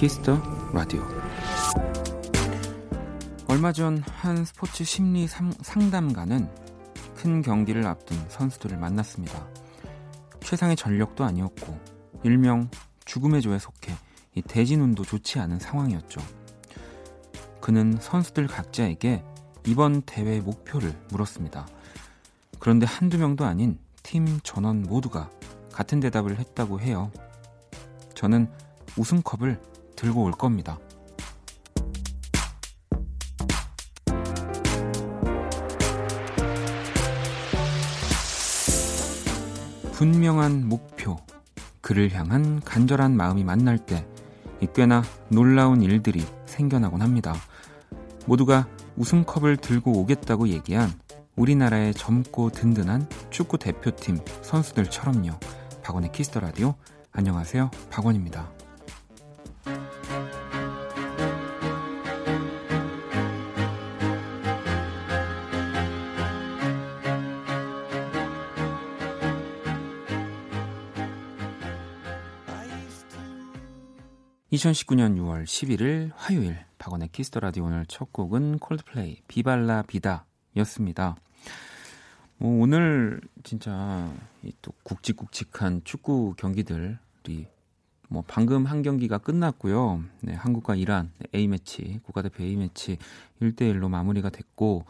Kiss the Radio 얼마 전 한 스포츠 심리 상, 상담가는 큰 경기를 앞둔 선수들을 만났습니다. 최상의 전력도 아니었고 일명 죽음의 조에 속해 이 대진운도 좋지 않은 상황이었죠. 그는 선수들 각자에게 이번 대회 목표를 물었습니다. 그런데 한두 명도 아닌 팀 전원 모두가 같은 대답을 했다고 해요. 저는 우승컵을 들고 올 겁니다. 분명한 목표, 그를 향한 간절한 마음이 만날 때 꽤나 놀라운 일들이 생겨나곤 합니다. 모두가 우승컵을 들고 오겠다고 얘기한 우리나라의 젊고 든든한 축구 대표팀 선수들처럼요. 박원의 Kiss the Radio. 안녕하세요. 박원입니다. 2019년 6월 11일 화요일 박원의 Kiss the Radio 오늘 첫 곡은 Coldplay Viva La Vida였습니다. 뭐 오늘 진짜 또 굵직굵직한 축구 경기들이 뭐 방금 한 경기가 끝났고요. 네, 한국과 이란 A 매치 국가대표 A 매치 1대 1로 마무리가 됐고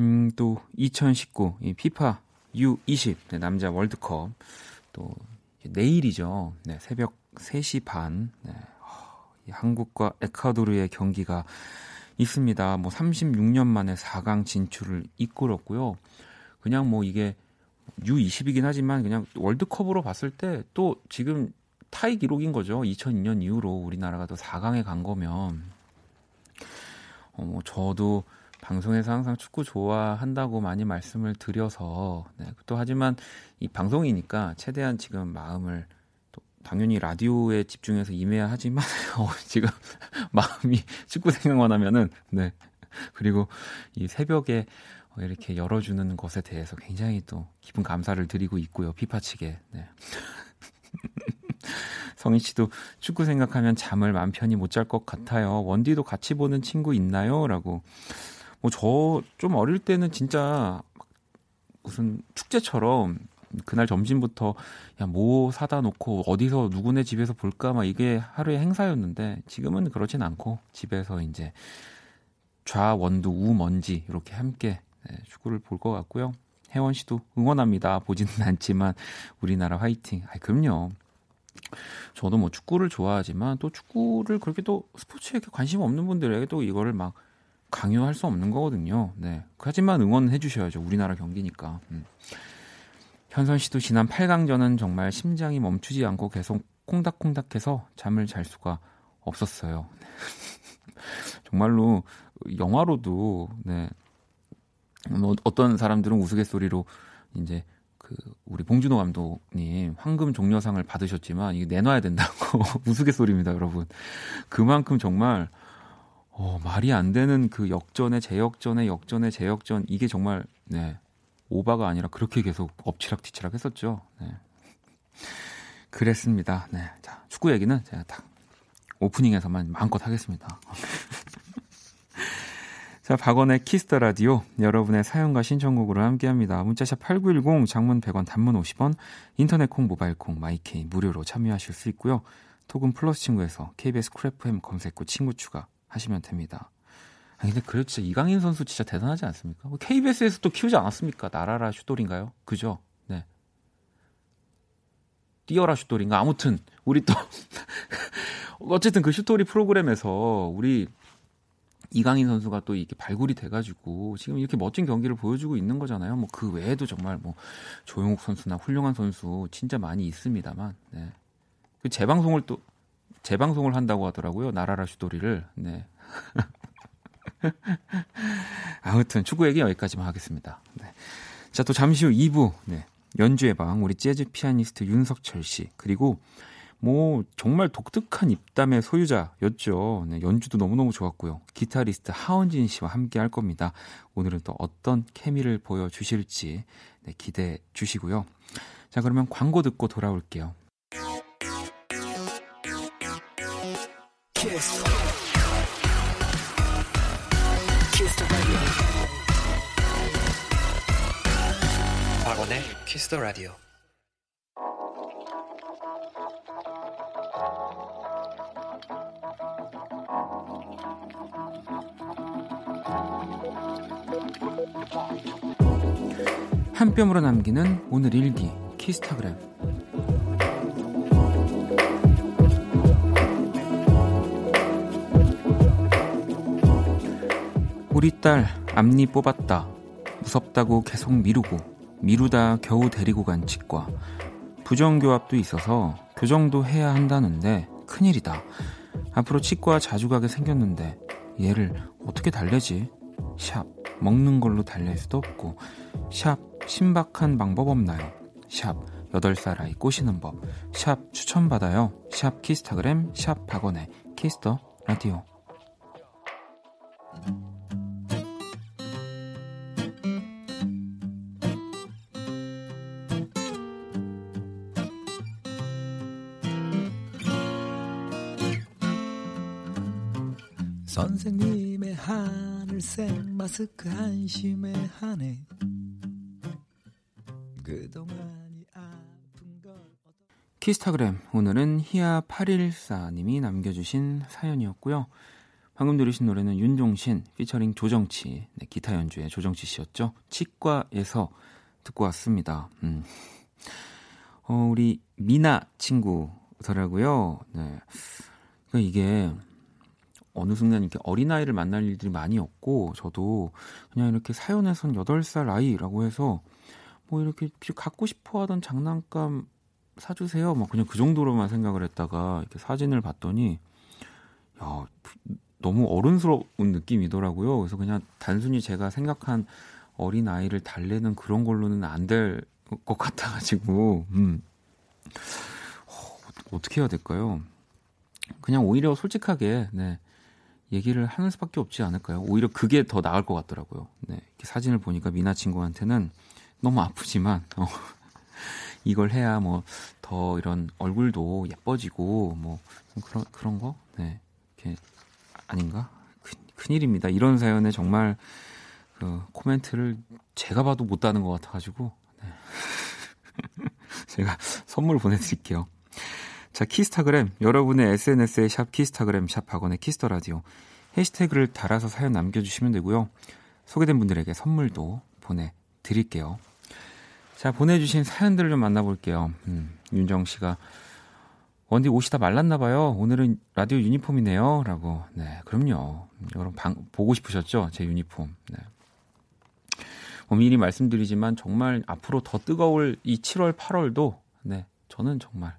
음, 또 2019 이 피파 U20 네, 남자 월드컵 또 내일이죠. 네, 새벽 3시 반 네, 한국과 에콰도르의 경기가 있습니다. 뭐 36년 만에 4강 진출을 이끌었고요. 그냥 뭐 이게 U20이긴 하지만 그냥 월드컵으로 봤을 때 또 지금 타이 기록인 거죠. 2002년 이후로 우리나라가 또 4강에 간 거면 어, 뭐 저도 방송에서 항상 축구 좋아한다고 많이 말씀을 드려서 네, 또 하지만 이 방송이니까 최대한 지금 마음을 당연히 라디오에 집중해서 임해야 하지만 어, 지금 마음이 축구 생각만 하면은 네 그리고 이 새벽에 이렇게 열어주는 것에 대해서 굉장히 또 기쁜 감사를 드리고 있고요 피파 측에 네. 성희 씨도 축구 생각하면 잠을 맘 편히 못 잘 것 같아요 원디도 같이 보는 친구 있나요?라고 뭐 저 좀 어릴 때는 진짜 무슨 축제처럼 그날 점심부터 야 뭐 사다 놓고 어디서 누구네 집에서 볼까 막 이게 하루의 행사였는데 지금은 그러진 않고 집에서 이제 좌원두 우먼지 이렇게 함께 네, 축구를 볼 것 같고요. 혜원 씨도 응원합니다. 보지는 않지만 우리나라 화이팅. 아, 그럼요. 저도 뭐 축구를 좋아하지만 또 축구를 그렇게 또 스포츠에 관심 없는 분들에게 도 이거를 막 강요할 수 없는 거거든요. 네. 하지만 응원해 주셔야죠. 우리나라 경기니까. 음. 현선 씨도 지난 8강전은 정말 심장이 멈추지 않고 계속 콩닥콩닥해서 잠을 잘 수가 없었어요. 정말로 영화로도 네. 뭐 어떤 사람들은 우스갯소리로 이제 그 우리 봉준호 감독님 황금 종려상을 받으셨지만 이게 내놔야 된다고 우스갯소리입니다, 여러분. 그만큼 정말 어, 말이 안 되는 그 역전의 재역전의 역전의 재역전 이게 정말 네. 오바가 아니라 그렇게 계속 엎치락뒤치락 했었죠. 네. 그랬습니다. 네. 자, 축구 얘기는 제가 딱 오프닝에서만 마음껏 하겠습니다. 자, 박원의 Kiss the Radio 여러분의 사연과 신청곡으로 함께 합니다. 문자샵 8910 장문 100원 단문 50원 인터넷 콩 모바일 콩 my K 무료로 참여하실 수 있고요. 톡은 플러스 친구에서 KBS Cool FM 검색 후 친구 추가 하시면 됩니다. 아니, 근데 그래도 진짜 이강인 선수 진짜 대단하지 않습니까? KBS에서 또 키우지 않았습니까? 나라라 슈돌인가요? 그죠? 네. 뛰어라 슈돌인가? 아무튼, 우리 또, 어쨌든 그 슈돌이 프로그램에서 우리 이강인 선수가 또 이렇게 발굴이 돼가지고 지금 이렇게 멋진 경기를 보여주고 있는 거잖아요. 뭐 그 외에도 정말 뭐 조용욱 선수나 훌륭한 선수 진짜 많이 있습니다만, 네. 그 재방송을 또, 재방송을 한다고 하더라고요. 나라라 슈돌이를. 네. 아무튼 축구 얘기 여기까지만 하겠습니다. 네. 자, 또 잠시 후 2부. 네. 연주의 방 우리 재즈 피아니스트 윤석철 씨 그리고 뭐 정말 독특한 입담의 소유자였죠. 네, 연주도 너무너무 좋았고요. 기타리스트 하원진 씨와 함께 할 겁니다. 오늘은 또 어떤 케미를 보여 주실지 네, 기대해 주시고요. 자, 그러면 광고 듣고 돌아올게요. 키스 박원의 키스 더 라디오. 한 뼘으로 남기는 오늘 일기 키스타그램 우리 딸 앞니 뽑았다. 무섭다고 계속 미루고 미루다 겨우 데리고 간 치과 부정교합도 있어서 교정도 해야 한다는데 큰일이다 앞으로 치과 자주 가게 생겼는데 얘를 어떻게 달래지 샵 먹는 걸로 달랠 수도 없고 샵 신박한 방법 없나요? 샵 8살 아이 꼬시는 법. 샵 추천받아요. 샵 키스타그램 샵 박원의 Kiss the Radio. 선생님의 하늘색 마스크 한심해 하네 그동안이 아픈 걸 키스타그램 오늘은 히아814님이 남겨주신 사연이었고요. 방금 들으신 노래는 윤종신 피처링 조정치 네, 기타 연주의 조정치 씨였죠. 치과에서 듣고 왔습니다. 음. 어, 우리 미나 친구더라고요. 네. 그러니까 이게 어느 순간 이렇게 어린아이를 만날 일들이 많이 없고 저도 그냥 이렇게 사연에선 8살 아이라고 해서 뭐 이렇게 갖고 싶어 하던 장난감 사주세요. 뭐 그냥 그 정도로만 생각을 했다가 이렇게 사진을 봤더니 야 너무 어른스러운 느낌이더라고요. 그래서 그냥 단순히 제가 생각한 어린 아이를 달래는 그런 걸로는 안 될 것 같아가지고 음. 어, 어떻게 해야 될까요? 그냥 오히려 솔직하게 네. 얘기를 하는 수밖에 없지 않을까요? 오히려 그게 더 나을 것 같더라고요. 네, 이렇게 사진을 보니까 미나 친구한테는 너무 아프지만 어, 이걸 해야 뭐 더 이런 얼굴도 예뻐지고 뭐 그런 그런 거, 네, 이렇게 아닌가? 큰, 큰일입니다. 이런 사연에 정말 그 코멘트를 제가 봐도 못 다는 것 같아가지고 네. 제가 선물 보내드릴게요. 자, 키스타그램. 여러분의 SNS에 샵 키스타그램, 샵 박원의 Kiss the Radio. 해시태그를 달아서 사연 남겨주시면 되고요. 소개된 분들에게 선물도 보내드릴게요. 자, 보내주신 사연들을 좀 만나볼게요. 음, 윤정 씨가 원디 옷이 다 말랐나봐요. 오늘은 라디오 유니폼이네요. 라고. 네, 그럼요. 여러분, 방, 보고 싶으셨죠? 제 유니폼. 네. 뭐 미리 말씀드리지만 정말 앞으로 더 뜨거울 이 7월, 8월도 네, 저는 정말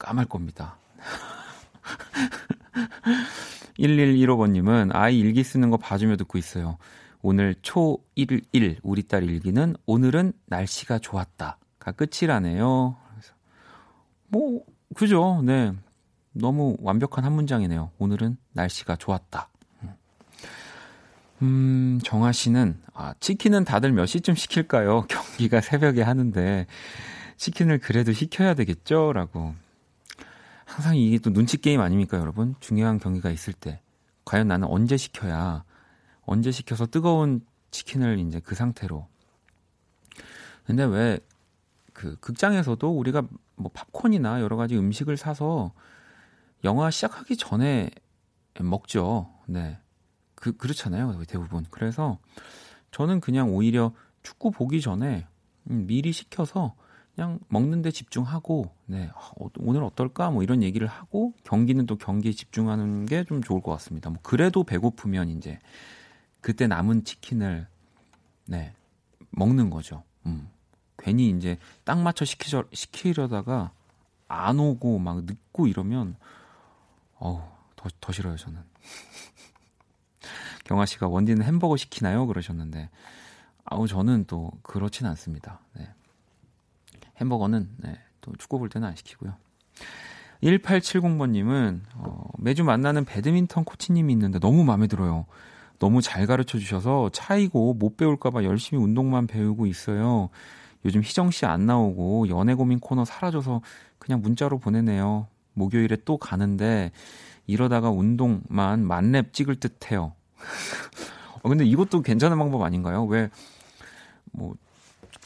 까말 겁니다. 1115번님은 아이 일기 쓰는 거 봐주며 듣고 있어요. 오늘 초1일 우리 딸 일기는 오늘은 날씨가 좋았다가 끝이라네요. 그래서 뭐 그죠? 네. 너무 완벽한 한 문장이네요. 오늘은 날씨가 좋았다. 음, 정아 씨는 아, 치킨은 다들 몇 시쯤 시킬까요? 경기가 새벽에 하는데 치킨을 그래도 시켜야 되겠죠? 라고. 항상 이게 또 눈치 게임 아닙니까, 여러분? 중요한 경기가 있을 때. 과연 나는 언제 시켜야 언제 시켜서 뜨거운 치킨을 이제 그 상태로. 근데 왜 그 극장에서도 우리가 뭐 팝콘이나 여러 가지 음식을 사서 영화 시작하기 전에 먹죠. 네. 그, 그렇잖아요. 대부분. 그래서 저는 그냥 오히려 축구 보기 전에 음, 미리 시켜서 그냥 먹는데 집중하고, 네. 어, 오늘 어떨까? 뭐 이런 얘기를 하고 경기는 또 경기에 집중하는 게 좀 좋을 것 같습니다. 뭐 그래도 배고프면 이제 그때 남은 치킨을 네 먹는 거죠. 음. 괜히 이제 딱 맞춰 시키려, 시키려다가 안 오고 막 늦고 이러면 어우 더, 더 싫어요 저는. 경아 씨가 원디는 햄버거 시키나요? 그러셨는데 아우 저는 또 그렇진 않습니다. 네. 햄버거는 네, 또 축구 볼 때는 안 시키고요. 1870번님은 어, 매주 만나는 배드민턴 코치님이 있는데 너무 마음에 들어요. 너무 잘 가르쳐 주셔서 차이고 못 배울까봐 열심히 운동만 배우고 있어요. 요즘 희정 씨 안 나오고 연애 고민 코너 사라져서 그냥 문자로 보내네요. 목요일에 또 가는데 이러다가 운동만 만렙 찍을 듯 해요. 어, 근데 이것도 괜찮은 방법 아닌가요? 왜, 뭐,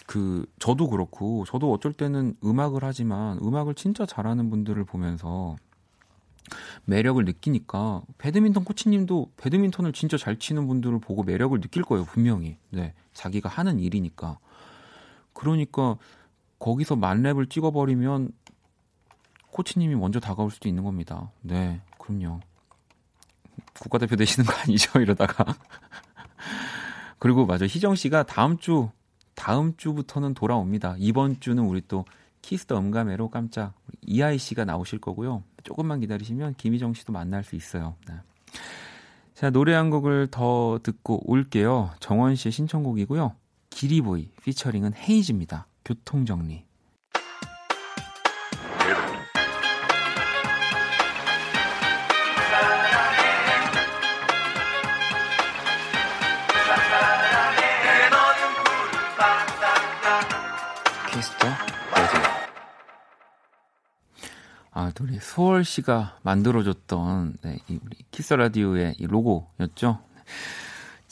그, 저도 그렇고, 저도 어쩔 때는 음악을 하지만, 음악을 진짜 잘하는 분들을 보면서 매력을 느끼니까, 배드민턴 코치님도 배드민턴을 진짜 잘 치는 분들을 보고 매력을 느낄 거예요, 분명히. 네. 자기가 하는 일이니까. 그러니까, 거기서 만렙을 찍어버리면, 코치님이 먼저 다가올 수도 있는 겁니다. 네, 그럼요. 국가대표 되시는 거 아니죠? 이러다가. 그리고 맞아. 희정 씨가 다음 주, 다음 주부터는 돌아옵니다. 이번 주는 우리 또 키스 더 음감회로 깜짝 이하이 씨가 나오실 거고요. 조금만 기다리시면 김희정 씨도 만날 수 있어요. 네. 자, 노래 한 곡을 더 듣고 올게요. 정원 씨의 신청곡이고요. 기리보이 피처링은 헤이즈입니다. 교통정리. 아, 우리 소월 씨가 만들어줬던 네, 이 우리 키스 라디오의 이 로고였죠.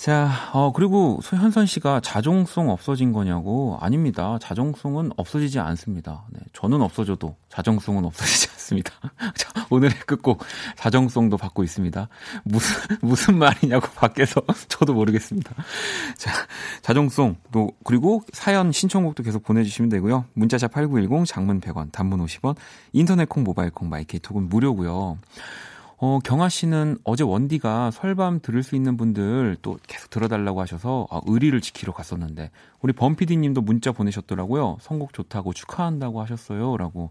자, 어, 그리고 소현선 씨가 자정송 없어진 거냐고. 아닙니다. 자정송은 없어지지 않습니다. 네, 저는 없어져도 자정송은 없어지지 않습니다. 자, 오늘의 끝곡 자정송도 받고 있습니다. 무슨, 무슨 말이냐고 밖에서 저도 모르겠습니다. 자, 자정송도, 그리고 사연 신청곡도 계속 보내주시면 되고요. 문자샵 8910, 장문 100원, 단문 50원, 인터넷 콩, 모바일 콩, 마이케이 톡은 무료고요. 어, 경아 씨는 어제 원디가 설밤 들을 수 있는 분들 또 계속 들어달라고 하셔서 아, 의리를 지키러 갔었는데 우리 범피디 님도 문자 보내셨더라고요. 선곡 좋다고 축하한다고 하셨어요. 라고.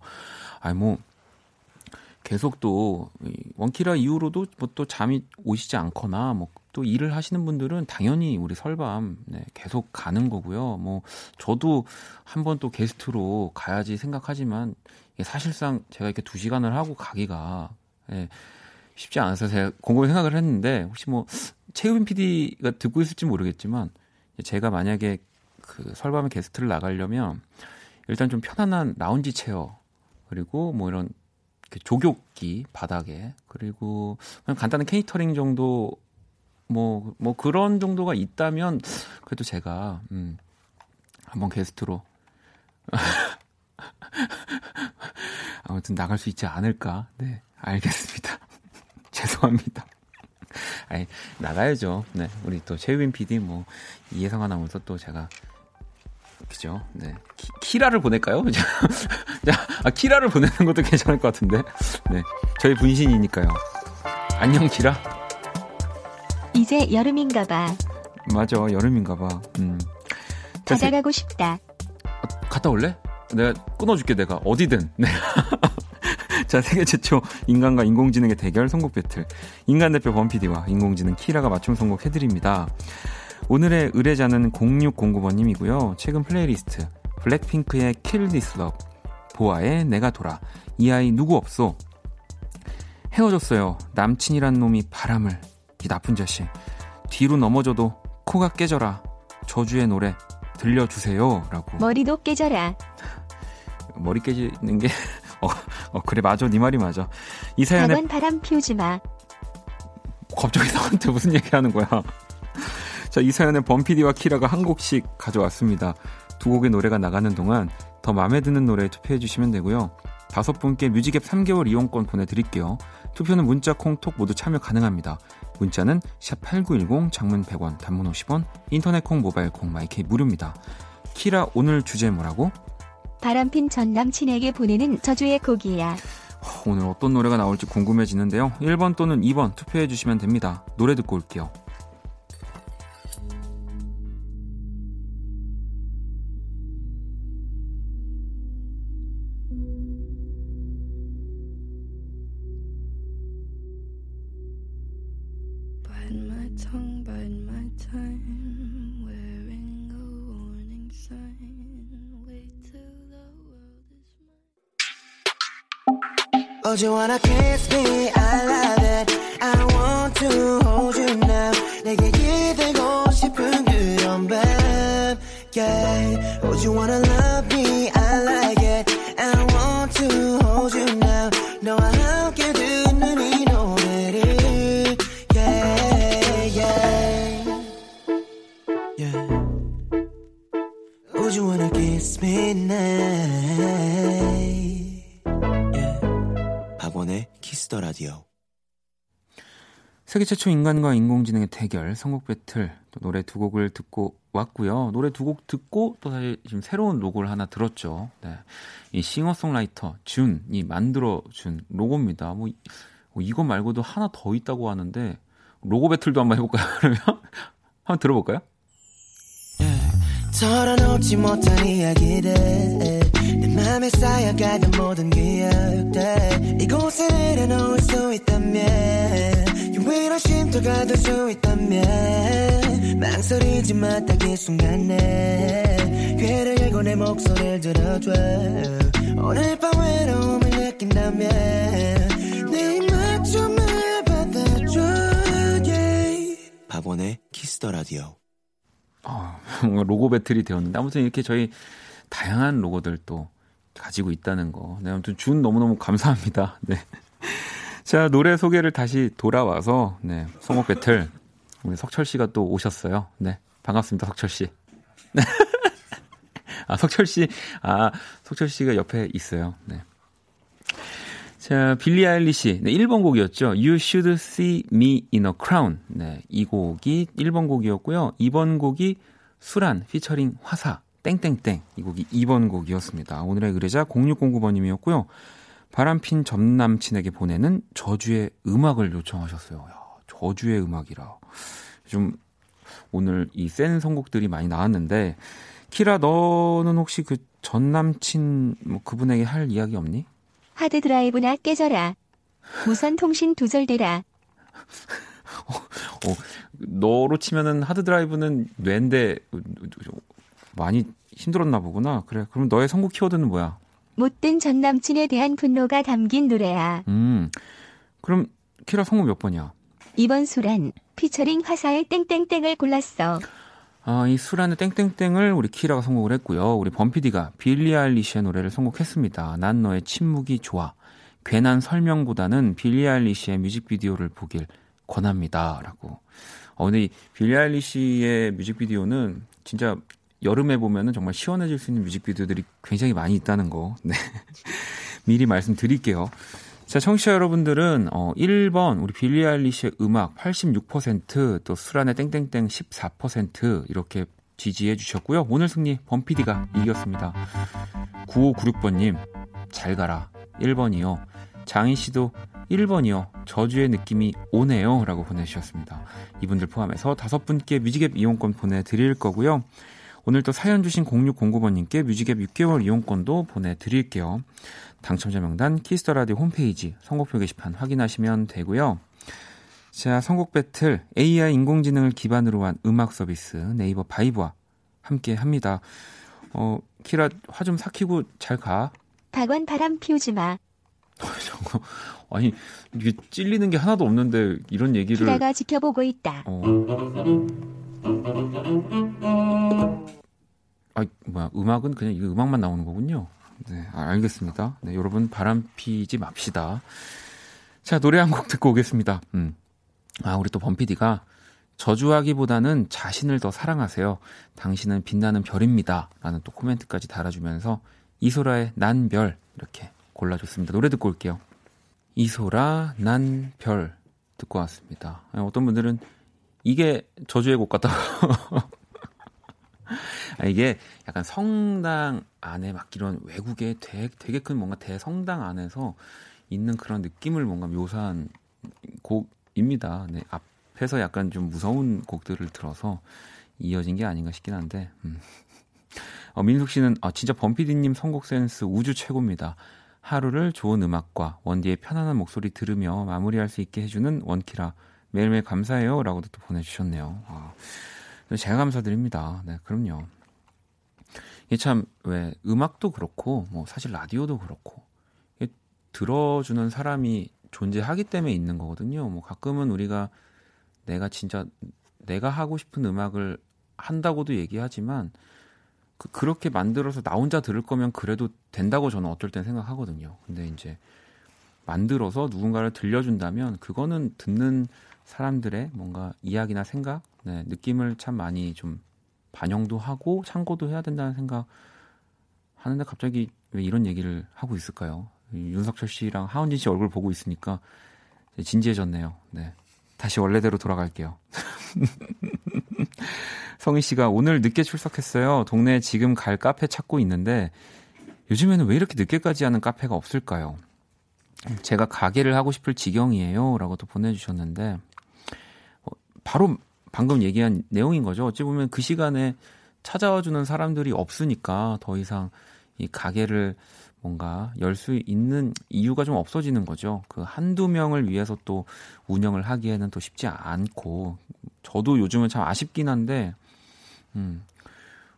아니, 뭐, 계속 또, 원키라 이후로도 뭐 또 잠이 오시지 않거나 뭐 또 일을 하시는 분들은 당연히 우리 설밤 네, 계속 가는 거고요. 뭐, 저도 한번 또 게스트로 가야지 생각하지만 사실상 제가 이렇게 두 시간을 하고 가기가 예, 쉽지 않아서 제가 곰곰이 생각을 했는데 혹시 뭐 최우빈 PD가 듣고 있을지 모르겠지만 제가 만약에 그 설밤에 게스트를 나가려면 일단 좀 편안한 라운지 체어 그리고 뭐 이런 조격기 바닥에 그리고 그냥 간단한 케이터링 정도 뭐뭐 뭐 그런 정도가 있다면 그래도 제가 음 한번 게스트로 아무튼 나갈 수 있지 않을까 네 알겠습니다. 죄송합니다. 아니, 나가야죠. 네. 우리 또 최유빈 PD, 뭐, 이해성 아나운서 또 제가, 그죠? 네. 키, 라를 보낼까요? 자, 아, 키라를 보내는 것도 괜찮을 것 같은데. 네. 저희 분신이니까요. 안녕, 키라. 이제 여름인가 봐. 맞아, 여름인가 봐. 음. 바다 가고 싶다. 아, 갔다 올래? 내가 끊어줄게, 내가. 어디든. 네. 자, 세계 최초 인간과 인공지능의 대결 선곡 배틀. 인간 대표 범피디와 인공지능 키라가 맞춤 선곡 해드립니다. 오늘의 의뢰자는 0609번님이고요. 최근 플레이리스트 블랙핑크의 Kill This Love, 보아의 내가 돌아, 이하이 누구 없소. 헤어졌어요. 남친이란 놈이 바람을. 이 나쁜 자식. 뒤로 넘어져도 코가 깨져라. 저주의 노래 들려주세요. 라고. 머리도 깨져라. 머리 깨지는 게 어, 어 그래 맞아 네 말이 맞아. 이 사연에 바람 피우지 마. 갑자기 나한테 무슨 얘기하는 거야? 자, 이 사연에 범피디와 키라가 한 곡씩 가져왔습니다. 두 곡의 노래가 나가는 동안 더 마음에 드는 노래 투표해 주시면 되고요. 다섯 분께 뮤직앱 3개월 이용권 보내드릴게요. 투표는 문자, 콩, 톡 모두 참여 가능합니다. 문자는 샵8910 장문 100원, 단문 50원, 인터넷 콩, 모바일 콩, 마이케이 무료입니다. 키라 오늘 주제 뭐라고? 바람핀 전 남친에게 보내는 저주의 곡이야. 오늘 어떤 노래가 나올지 궁금해지는데요. 1번 또는 2번 투표해 주시면 됩니다. 노래 듣고 올게요. Oh, do you wanna kiss me? I 세계 최초 인간과 인공지능의 대결 선곡 배틀 또 노래 두 곡을 듣고 왔고요. 노래 두 곡 듣고 또 사실 지금 새로운 로고를 하나 들었죠. 네. 이 싱어송라이터 준이 만들어 준 로고입니다. 뭐, 뭐 이거 말고도 하나 더 있다고 하는데 로고 배틀도 한번 해볼까요? 그러면 한번 들어볼까요? 털어놓지 못한 이야기들 내 맘에 쌓여가던 모든 기억들 이곳에 내려놓을 수 있다면 유일한 쉼터가 될 수 있다면 망설이지 마딱이 순간에 귀를 열고 내 목소리를 들어줘 오늘 밤 외로움을 느낀다면 내 입맞춤을 받아줘 yeah. 박원의 Kiss the Radio 어, 뭔가 로고 배틀이 되었는데 아무튼 이렇게 저희 다양한 로고들 또 가지고 있다는 거. 네, 아무튼 준 너무너무 감사합니다. 네. 자, 노래 소개를 다시 돌아와서 네, 성곡 배틀 우리 석철 씨가 또 오셨어요. 네. 반갑습니다. 석철 씨. 네. 아, 석철 씨. 아, 석철 씨가 옆에 있어요. 네. 자, 빌리 아일리시. 네, 1번 곡이었죠. You Should See Me in a Crown. 네, 이 곡이 1번 곡이었고요. 2번 곡이 수란 피처링 화사 땡땡땡. 이 곡이 2번 곡이었습니다. 오늘의 의뢰자 0609번님이었고요. 바람핀 전 남친에게 보내는 저주의 음악을 요청하셨어요. 야, 저주의 음악이라. 좀 오늘 이 센 선곡들이 많이 나왔는데 키라 너는 혹시 그 전 남친 뭐 그분에게 할 이야기 없니? 하드 드라이브나 깨져라. 무선 통신 두절되라. 어, 너로 치면은 하드 드라이브는 뇌인데 많이 힘들었나 보구나. 그래. 그럼 너의 선곡 키워드는 뭐야? 못된 전 남친에 대한 분노가 담긴 노래야. 음. 그럼 키라 선곡 몇 번이야? 이번 수란 피처링 화사의 땡땡땡을 골랐어. 아, 이 수란의 땡땡땡을 우리 키라가 선곡을 했고요. 우리 범피디가 빌리 아일리시의 노래를 선곡했습니다. 난 너의 침묵이 좋아. 괜한 설명보다는 빌리 아일리시의 뮤직비디오를 보길 권합니다. 라고. 어, 근데 이 빌리 아일리시의 뮤직비디오는 진짜 여름에 보면은 정말 시원해질 수 있는 뮤직비디오들이 굉장히 많이 있다는 거. 네. 미리 말씀드릴게요. 자, 청취자 여러분들은 어 1번 우리 빌리 아일리시의 음악 86%또 수란의 땡땡땡 14% 이렇게 지지해 주셨고요. 오늘 승리 범피디가 이겼습니다. 9596번 님 잘 가라 1번이요. 장희 씨도 1번이요. 저주의 느낌이 오네요. 라고 보내주셨습니다. 이분들 포함해서 다섯 분께 music앱 이용권 보내드릴 거고요. 오늘 또 사연 주신 0609번님께 music앱 6개월 이용권도 보내드릴게요. 당첨자 명단 Kiss the Radio 홈페이지 선곡표 게시판 확인하시면 되고요. 자, 선곡 배틀 AI 인공지능을 기반으로 한 음악 서비스 네이버 바이브와 함께 합니다. 어, 키라 화 좀 삭히고 잘 가. 박원 바람 피우지 마. 아니 이게 찔리는 게 하나도 없는데 이런 얘기를 키라가 지켜보고 있다. 어. 아, 뭐야, 음악은 그냥 이거 음악만 나오는 거군요. 네, 아, 알겠습니다. 네, 여러분 바람 피지 맙시다. 자, 노래 한 곡 듣고 오겠습니다. 음. 아, 우리 또 범피디가 저주하기보다는 자신을 더 사랑하세요. 당신은 빛나는 별입니다. 라는 또 코멘트까지 달아주면서 이소라의 난 별 이렇게 골라줬습니다. 노래 듣고 올게요. 이소라 난 별 듣고 왔습니다. 어떤 분들은 이게 저주의 곡 같다고 아, 이게 약간 성당 안에 막 이런 외국의 되게, 되게 큰 뭔가 대성당 안에서 있는 그런 느낌을 뭔가 묘사한 곡입니다. 네, 앞에서 약간 좀 무서운 곡들을 들어서 이어진 게 아닌가 싶긴 한데. 음. 어, 민숙 씨는 아, 진짜 범피디님 선곡 센스 우주 최고입니다. 하루를 좋은 음악과 원디의 편안한 목소리 들으며 마무리할 수 있게 해주는 원키라 매일매일 감사해요. 라고도 또 보내주셨네요. 아, 제가 감사드립니다. 네, 그럼요. 이게 참, 왜, 음악도 그렇고, 뭐, 사실 라디오도 그렇고, 들어주는 사람이 존재하기 때문에 있는 거거든요. 뭐, 가끔은 우리가 내가 진짜, 내가 하고 싶은 음악을 한다고도 얘기하지만, 그, 그렇게 만들어서 나 혼자 들을 거면 그래도 된다고 저는 어떨 땐 생각하거든요. 근데 이제, 만들어서 누군가를 들려준다면, 그거는 듣는 사람들의 뭔가 이야기나 생각, 네, 느낌을 참 많이 좀 반영도 하고 참고도 해야 된다는 생각 하는데 갑자기 왜 이런 얘기를 하고 있을까요? 윤석철 씨랑 하은진 씨 얼굴 보고 있으니까 진지해졌네요. 네. 다시 원래대로 돌아갈게요. 성희 씨가 오늘 늦게 출석했어요. 동네에 지금 갈 카페 찾고 있는데 요즘에는 왜 이렇게 늦게까지 하는 카페가 없을까요? 제가 가게를 하고 싶을 지경이에요. 라고 또 보내주셨는데, 어, 바로 방금 얘기한 내용인 거죠. 어찌 보면 그 시간에 찾아와 주는 사람들이 없으니까 더 이상 이 가게를 뭔가 열 수 있는 이유가 좀 없어지는 거죠. 그 한두 명을 위해서 또 운영을 하기에는 또 쉽지 않고, 저도 요즘은 참 아쉽긴 한데, 음,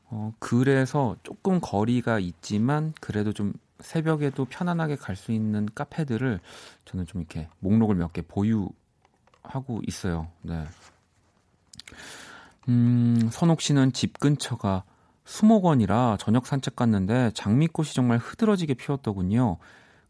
어, 그래서 조금 거리가 있지만, 그래도 좀 새벽에도 편안하게 갈 수 있는 카페들을 저는 좀 이렇게 목록을 몇 개 보유하고 있어요. 네. 음, 선옥 씨는 집 근처가 수목원이라 저녁 산책 갔는데 장미꽃이 정말 흐드러지게 피었더군요.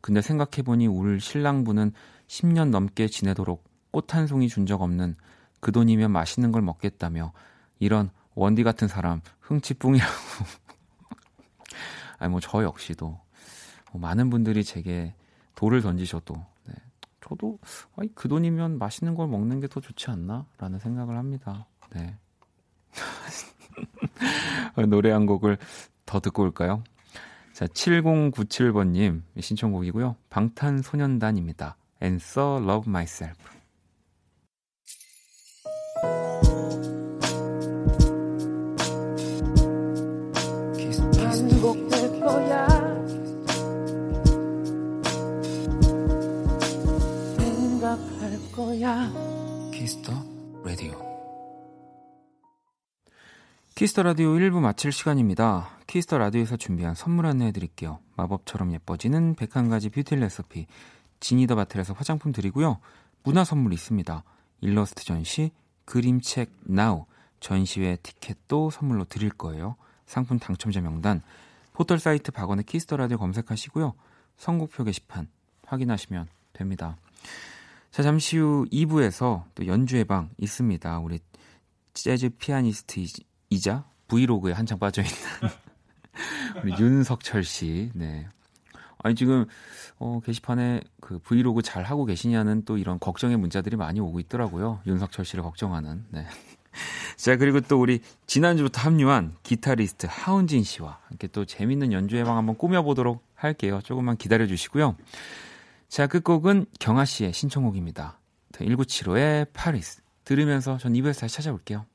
근데 생각해보니 울 신랑분은 10년 넘게 지내도록 꽃 한 송이 준 적 없는 그 돈이면 맛있는 걸 먹겠다며 이런 원디 같은 사람 흥치뿡이라고. 아니 뭐 저 역시도 뭐 많은 분들이 제게 돌을 던지셔도 네. 저도 아니, 그 돈이면 맛있는 걸 먹는 게 더 좋지 않나라는 생각을 합니다. 네. 노래 한 곡을 더 듣고 올까요? 자, 7097번님 신청곡이고요. 방탄소년단입니다. Answer Love Myself. Kiss the Radio. Kiss the Radio 1부 마칠 시간입니다. Kiss the Radio에서 준비한 선물 안내해 드릴게요. 마법처럼 예뻐지는 101가지 뷰티 레시피 Genie the Bottle에서 화장품 드리고요. 문화 선물 있습니다. 일러스트 전시, 그림책 Now, 전시회 티켓도 선물로 드릴 거예요. 상품 당첨자 명단 포털 사이트 박원의 Kiss the Radio 검색하시고요. 선곡표 게시판 확인하시면 됩니다. 자, 잠시 후 2부에서 또 연주회 방 있습니다. 우리 재즈 피아니스트 이자 브이로그에 한창 빠져 있는 우리 윤석철 씨. 네. 아니 지금 어 게시판에 그 브이로그 잘 하고 계시냐는 또 이런 걱정의 문자들이 많이 오고 있더라고요. 윤석철 씨를 걱정하는. 네. 자, 그리고 또 우리 지난주부터 합류한 기타리스트 하운진 씨와 함께 또 재밌는 연주 예방 한번 꾸며보도록 할게요. 조금만 기다려 주시고요. 자, 끝곡은 경아 씨의 신청곡입니다. 1975의 파리스. 들으면서 전 2부에서 다시 찾아올게요.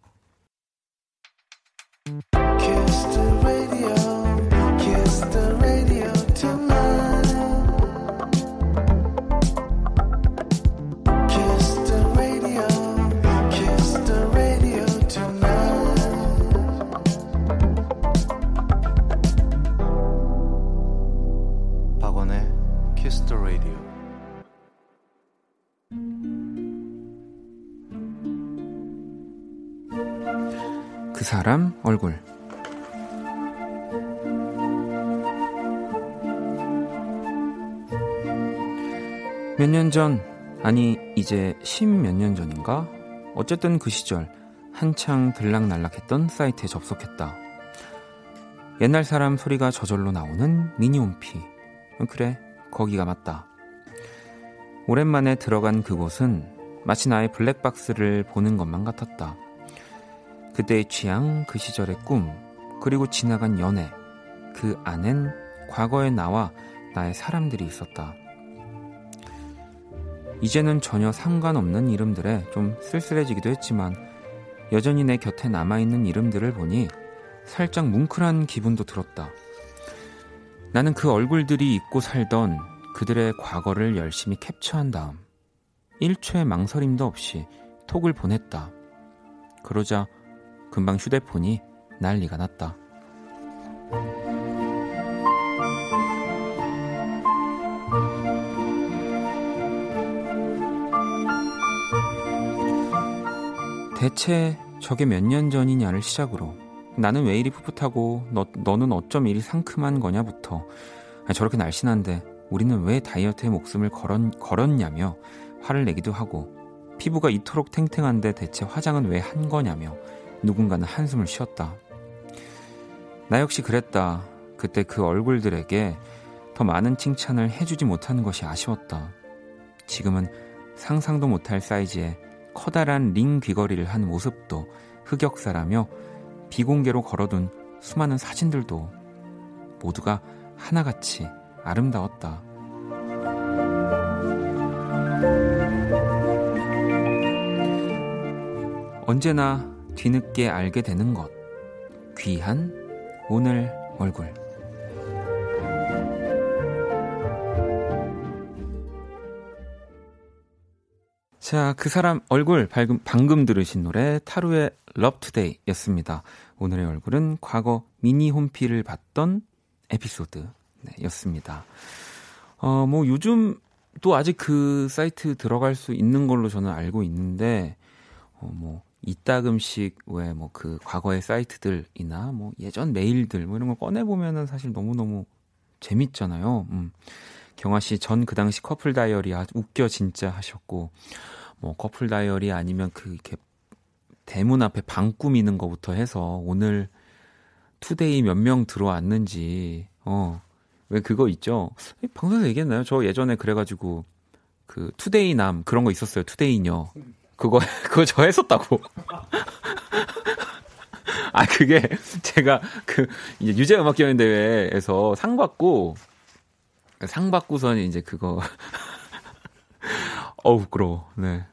사람 얼굴 몇 년 전, 아니 이제 십몇 년 전인가? 어쨌든 그 시절 한창 들락날락했던 사이트에 접속했다. 옛날 사람 소리가 저절로 나오는 미니홈피. 그래, 거기가 맞다. 오랜만에 들어간 그곳은 마치 나의 블랙박스를 보는 것만 같았다. 그때의 취향, 그 시절의 꿈, 그리고 지나간 연애. 그 안엔 과거의 나와 나의 사람들이 있었다. 이제는 전혀 상관없는 이름들에 좀 쓸쓸해지기도 했지만 여전히 내 곁에 남아있는 이름들을 보니 살짝 뭉클한 기분도 들었다. 나는 그 얼굴들이 잊고 살던 그들의 과거를 열심히 캡처한 다음 1초의 망설임도 없이 톡을 보냈다. 그러자 금방 휴대폰이 난리가 났다. 대체 저게 몇 년 전이냐를 시작으로 나는 왜 이리 풋풋하고 너, 너는 어쩜 이리 상큼한 거냐부터 저렇게 날씬한데 우리는 왜 다이어트에 목숨을 걸었, 걸었냐며 화를 내기도 하고 피부가 이토록 탱탱한데 대체 화장은 왜 한 거냐며 누군가는 한숨을 쉬었다. 나 역시 그랬다. 그때 그 얼굴들에게 더 많은 칭찬을 해주지 못하는 것이 아쉬웠다. 지금은 상상도 못할 사이즈의 커다란 링 귀걸이를 한 모습도 흑역사라며 비공개로 걸어둔 수많은 사진들도 모두가 하나같이 아름다웠다. 언제나 뒤늦게 알게 되는 것. 귀한 오늘 얼굴. 자, 그 사람 얼굴 방금, 방금 들으신 노래 타루의 Love Today 였습니다. 오늘의 얼굴은 과거 미니 홈피를 봤던 에피소드 네, 였습니다. 어, 뭐 요즘 또 아직 그 사이트 들어갈 수 있는 걸로 저는 알고 있는데, 어, 뭐, 이따금씩 왜 뭐 그 과거의 사이트들이나 뭐 예전 메일들 뭐 이런 걸 꺼내 보면은 사실 너무 너무 재밌잖아요. 음. 경아 씨전 그 당시 커플 다이어리 아주 웃겨 진짜 하셨고, 뭐 커플 다이어리 아니면 그 이렇게 대문 앞에 방 꾸미는 거부터 해서 오늘 today 몇 명 들어왔는지, 어, 왜 그거 있죠? 방송에서 얘기했나요? 저 예전에 그래가지고 그 today남 그런 거 있었어요. today녀. 그거 그거 저 했었다고. 아 그게 제가 그 이제 유재하 음악 경연 대회에서 상 받고 상 받고선 이제 그거 어우 부끄러워. 네.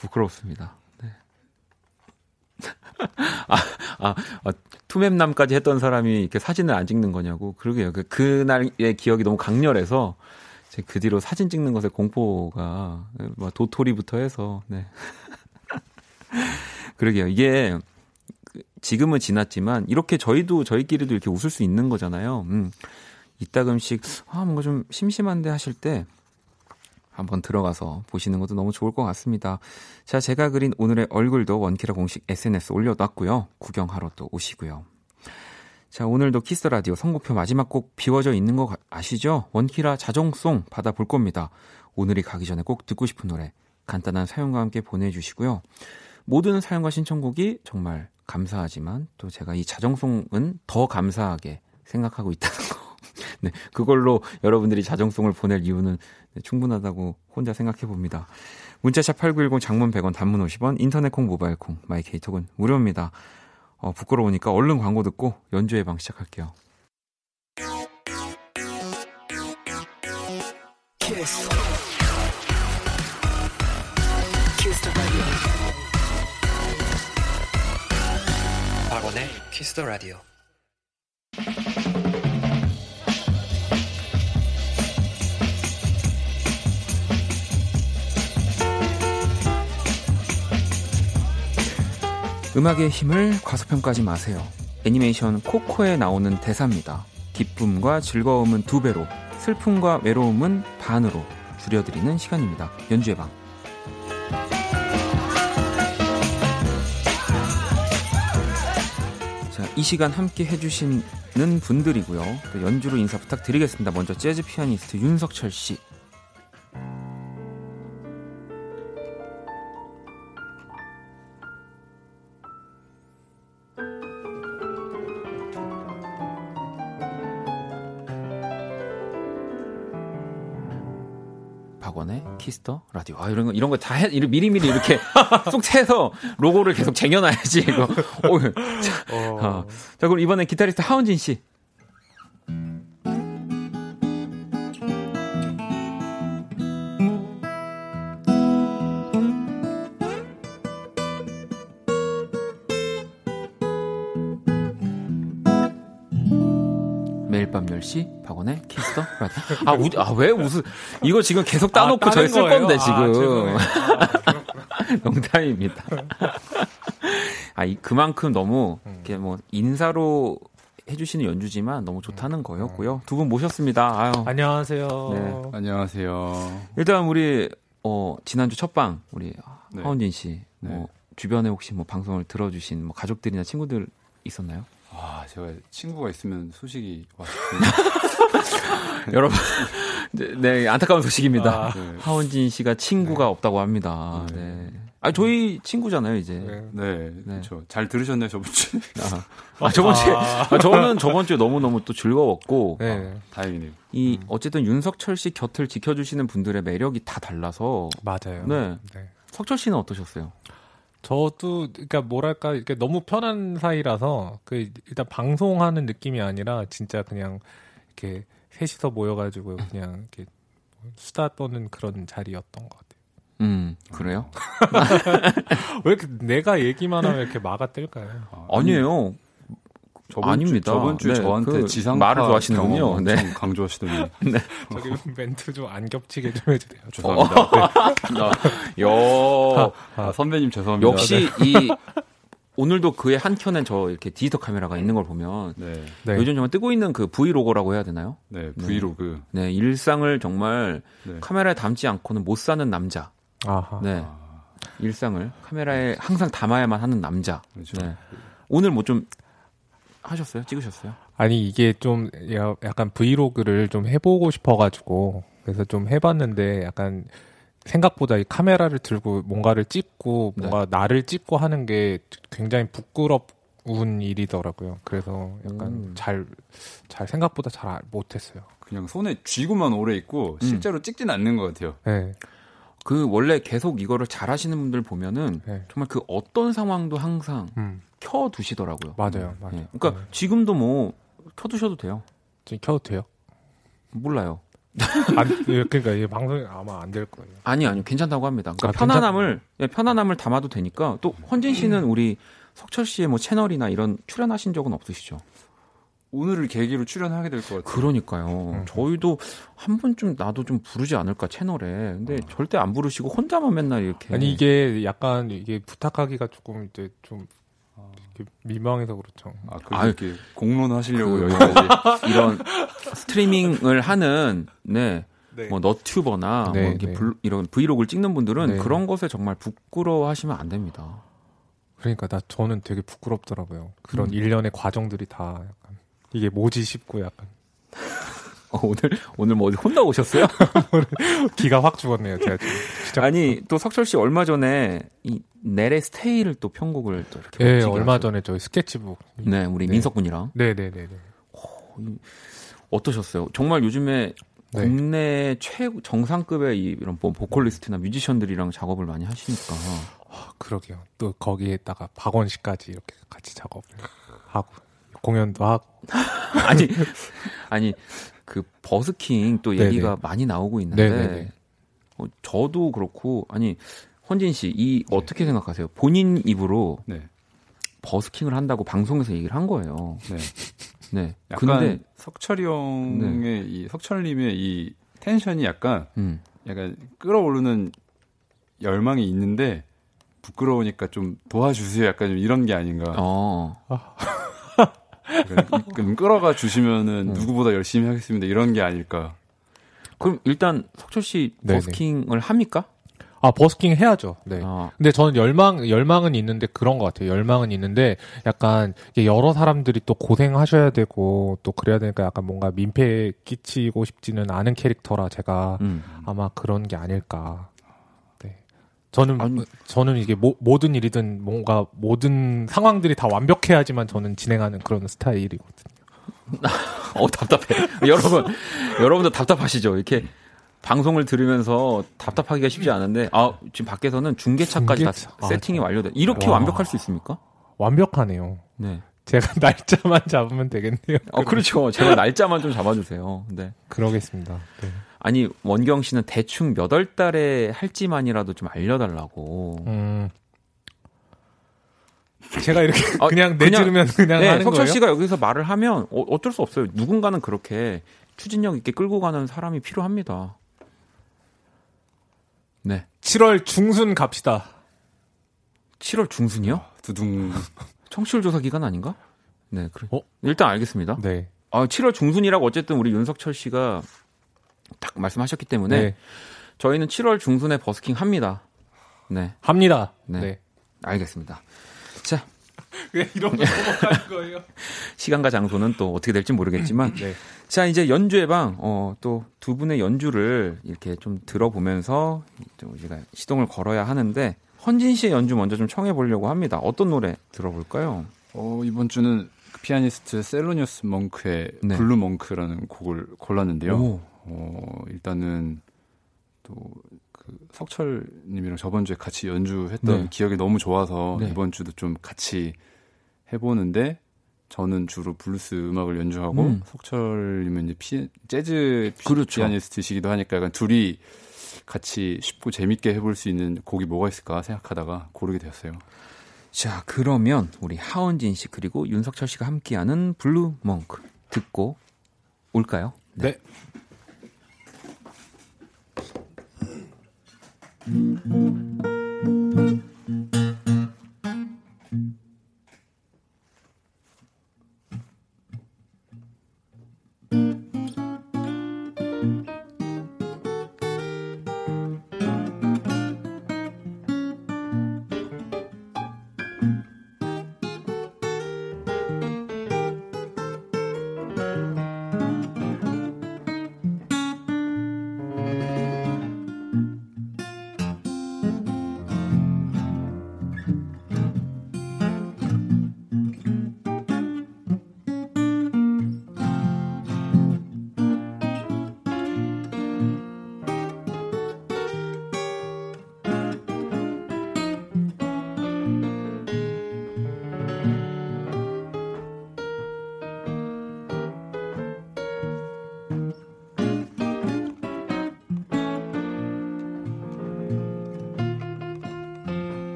부끄럽습니다. 네. 아, 아, 아, 투맵남까지 했던 사람이 이렇게 사진을 안 찍는 거냐고. 그러게요. 그, 그날의 기억이 너무 강렬해서 그 뒤로 사진 찍는 것에 공포가 뭐 도토리부터 해서 네. 그러게요. 이게 지금은 지났지만 이렇게 저희도 저희끼리도 이렇게 웃을 수 있는 거잖아요. 음. 이따금씩 아 뭔가 좀 심심한데 하실 때 한번 들어가서 보시는 것도 너무 좋을 것 같습니다. 자, 제가 그린 오늘의 얼굴도 원키라 공식 SNS 올려놨고요. 구경하러 또 오시고요. 자, 오늘도 키스 라디오 선곡표 마지막 곡 비워져 있는 거 아시죠? 원키라 자정송 받아볼 겁니다. 오늘이 가기 전에 꼭 듣고 싶은 노래 간단한 사연과 함께 보내주시고요. 모든 사연과 신청곡이 정말 감사하지만 또 제가 이 자정송은 더 감사하게 생각하고 있다는 거. 네, 그걸로 여러분들이 자정송을 보낼 이유는 충분하다고 혼자 생각해 봅니다. 문자샵 8910 장문 100원 단문 50원 인터넷 콩 모바일 콩 마이 케이톡은 무료입니다. 어, 부끄러우니까 얼른 광고 듣고 연주의 방 시작할게요. 키스. 키스 박원의 키스 더 라디오. 음악의 힘을 과소평가하지 마세요. 애니메이션 코코에 나오는 대사입니다. 기쁨과 즐거움은 두 배로, 슬픔과 외로움은 반으로 줄여드리는 시간입니다. 연주의 방. 자, 이 시간 함께 해주시는 분들이고요. 또 연주로 인사 부탁드리겠습니다. 먼저 재즈 피아니스트 윤석철 씨. 키스 더 라디오. 아, 이런 거, 이런 거 다 해, 미리미리 이렇게 쏙 채서 로고를 계속 쟁여놔야지, 이거. 오, 자, 어. 자, 그럼 이번엔 기타리스트 하은진 씨. 아, 우, 아, 왜 웃을, 이거 지금 계속 따놓고 아, 저희 쓸 건데, 지금. 아, 농담입니다. 아, 이, 그만큼 너무, 이렇게 뭐, 인사로 해주시는 연주지만 너무 좋다는 거였고요. 두 분 모셨습니다. 아유. 안녕하세요. 네. 안녕하세요. 일단 우리, 어, 지난주 첫방, 우리 네. 하원진 씨, 뭐, 네. 주변에 혹시 뭐 방송을 들어주신 뭐 가족들이나 친구들 있었나요? 아, 제가 친구가 있으면 소식이 왔습니다. 여러분, 네, 안타까운 소식입니다. 아, 네. 하원진 씨가 친구가 네. 없다고 합니다. 네. 네. 아 저희 친구잖아요 이제. 네. 네, 그렇죠. 잘 들으셨나요 저번 주에? 아, 저번 주에 아, 저는 저번 주에 너무 너무 또 즐거웠고 네. 다행이네요. 이 어쨌든 윤석철 씨 곁을 지켜주시는 분들의 매력이 다 달라서 맞아요. 네. 네. 석철 씨는 어떠셨어요? 저도 그러니까 뭐랄까 이게 너무 편한 사이라서 그 일단 방송하는 느낌이 아니라 진짜 그냥 이렇게 셋이서 모여가지고 그냥 이렇게 수다 떠는 그런 자리였던 것 같아요. 음 그래요? 왜 이렇게 내가 얘기만 하면 이렇게 막아 뜰까요? 아니에요. 저번 아닙니다. 주, 저번 주에 네, 저한테 그 지상파 말을 좋아하시는군요. 네. 강조하시더니 저기 멘트 좀 안 겹치게 좀 해주세요. 죄송합니다. 네. 여 아, 선배님 죄송합니다. 역시 이 오늘도 그의 한 켠엔 저 이렇게 디지털 카메라가 있는 걸 보면 네, 네. 요즘 정말 뜨고 있는 그 브이로거라고 해야 되나요? 네 브이로그. 네 일상을 정말 네. 카메라에 담지 않고는 못 사는 남자. 아하. 네 일상을 카메라에 항상 담아야만 하는 남자. 그렇죠. 네 오늘 뭐 좀 하셨어요? 찍으셨어요? 아니 이게 좀 야- 약간 브이로그를 좀 해보고 싶어가지고 그래서 좀 해봤는데 약간 생각보다 이 카메라를 들고 뭔가를 찍고 네. 뭔가 나를 찍고 하는 게 굉장히 부끄러운 일이더라고요. 그래서 약간 음. 잘, 잘 생각보다 잘 아- 못했어요. 그냥 손에 쥐고만 오래 있고 음. 실제로 찍진 않는 것 같아요. 네, 그 원래 계속 이거를 잘하시는 분들 보면은 네. 정말 그 어떤 상황도 항상 음, 켜 두시더라고요. 맞아요, 맞아요. 네. 그러니까 네. 지금도 뭐 켜두셔도 돼요. 지금 켜도 돼요? 몰라요. 안, 예, 그러니까 이 방송이 아마 안 될 거예요. 아니 아니요 괜찮다고 합니다. 그러니까 아, 편안함을 예, 편안함을 담아도 되니까 또 헌진 씨는 우리 석철 씨의 뭐 채널이나 이런 출연하신 적은 없으시죠? 오늘을 계기로 출연하게 될 것 같아요. 그러니까요. 음. 저희도 한 번쯤 나도 좀 부르지 않을까 채널에. 근데 절대 안 부르시고 혼자만 맨날 이렇게. 아니 이게 약간 이게 부탁하기가 조금 이제 좀 민망해서 그렇죠. 아, 그 아유, 이렇게 공론 하시려고 그- 여기까지. 이런 스트리밍을 하는 네. 네. 뭐 너튜버나 네, 뭐 이렇게 네. 블- 이런 브이로그를 찍는 분들은 네. 그런 것에 정말 부끄러워하시면 안 됩니다. 그러니까 나 저는 되게 부끄럽더라고요. 그런 음. 일련의 과정들이 다 약간 이게 뭐지 싶고 약간 어, 오늘 오늘 뭐 어디 혼나 오셨어요? 기가 확 죽었네요. 제가 지금. 아니 또 석철 씨 얼마 전에 이 넬의 스테이를 또 편곡을 또 이렇게 예, 멋지게 얼마 전에 저희 스케치북. 네 우리 네. 민석 군이랑 네, 네, 네, 네. 어떠셨어요? 정말 요즘에 네. 국내 최 정상급의 이- 이런 뭐 보컬리스트나 뮤지션들이랑 작업을 많이 하시니까 아, 그러게요. 또 거기에다가 박원 씨까지 이렇게 같이 작업을 하고 공연도 하고. 아니 아니 그 버스킹 또 네네. 얘기가 많이 나오고 있는데. 어, 저도 그렇고 아니 헌진 씨 이 어떻게 생각하세요? 본인 입으로 네. 버스킹을 한다고 방송에서 얘기를 한 거예요. 네. 네. 약간 근데 석철이 형의 네. 이 석철님의 이 텐션이 약간 음. 약간 끌어오르는 열망이 있는데 부끄러우니까 좀 도와주세요. 약간 좀 이런 게 아닌가. 어. 좀 끌어가 주시면은 음. 누구보다 열심히 하겠습니다. 이런 게 아닐까. 그럼 일단 석철 씨. 버스킹을 합니까? 아, 버스킹 해야죠. 네. 아, 근데 저는 열망, 열망은 있는데 그런 것 같아요. 열망은 있는데 약간 여러 사람들이 또 고생하셔야 되고 또 그래야 되니까 약간 뭔가 민폐 끼치고 싶지는 않은 캐릭터라 제가 음. 아마 그런 게 아닐까. 네. 저는 아니. 저는 이게 모, 모든 일이든 뭔가 모든 상황들이 다 완벽해야지만 저는 진행하는 그런 스타일이거든요. 어 답답해. 여러분, 여러분도 답답하시죠? 이렇게 방송을 들으면서 답답하기가 쉽지 않은데, 아 지금 밖에서는 중계차까지 다 중계차. 아, 세팅이 저- 완료돼. 이렇게 와. 완벽할 수 있습니까? 완벽하네요. 네. 제가 날짜만 잡으면 되겠네요. 어 그렇죠. 제가 날짜만 좀 잡아주세요. 네. 그러겠습니다. 네. 아니 원경 씨는 대충 몇 월 달에 할지만이라도 좀 알려달라고. 음. 제가 이렇게 아, 그냥 그냥- 내지르면 그냥 네, 하는 석철? 씨가 여기서 말을 하면 어, 어쩔 수 없어요. 누군가는 그렇게 추진력 있게 끌고 가는 사람이 필요합니다. 네. 7월 중순 갑시다. 7월 중순이요? 두둥. 청취율 조사 기간 아닌가? 네, 그래. 어? 일단 알겠습니다. 네. 아, 7월 중순이라고 어쨌든 우리 윤석철 씨가 딱 말씀하셨기 때문에 네. 저희는 7월 중순에 버스킹 합니다. 네, 합니다. 네. 네. 알겠습니다. 자, 왜 이런 거 넘어가는 거예요? 시간과 장소는 또 어떻게 될지 모르겠지만 네. 자, 이제 연주의 방, 어, 또 두 분의 연주를 이렇게 좀 들어보면서 좀 우리가 시동을 걸어야 하는데, 헌진 씨의 연주 먼저 좀 청해 보려고 합니다. 어떤 노래 들어볼까요? 어, 이번 주는 그 피아니스트 셀로니어스 몽크의 네. 블루 몽크라는 곡을 골랐는데요. 오. 어, 일단은 또그 석철 님이랑 저번 주에 같이 연주했던 네. 기억이 너무 좋아서 네. 이번 주도 좀 같이 해보는데 저는 주로 블루스 음악을 연주하고 음. 석철 님은 이제 피, 재즈 피, 그렇죠. 피아니스트시기도 하니까 약간 둘이 같이 쉽고 재밌게 해볼 수 있는 곡이 뭐가 있을까 생각하다가 고르게 되었어요. 자, 그러면 우리 하헌진 씨 그리고 윤석철 씨가 함께하는 블루 몽크 듣고 올까요? 네. 내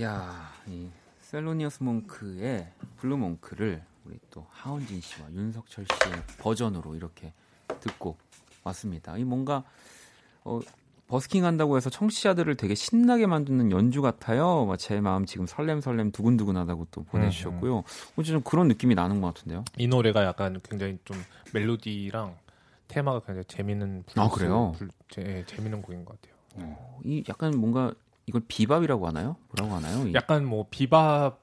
야, 이 셀로니어스 몽크의 블루 몽크를 우리 또 하헌진 씨와 윤석철 씨의 버전으로 이렇게 듣고 왔습니다. 이 뭔가 어, 버스킹 한다고 해서 청취자들을 되게 신나게 만드는 연주 같아요. 막제 마음 지금 설렘설렘 두근두근하다고 또 보내주셨고요. 어, 좀 그런 느낌이 나는 것 같은데요. 이 노래가 약간 굉장히 좀 멜로디랑 테마가 굉장히 재밌는 아, 블루스, 그래요? 블- 재, 예, 재밌는 곡인 것 같아요. 어, 이 약간 뭔가 이걸 비밥이라고 하나요? 뭐라고 하나요? 이- 약간 뭐 비밥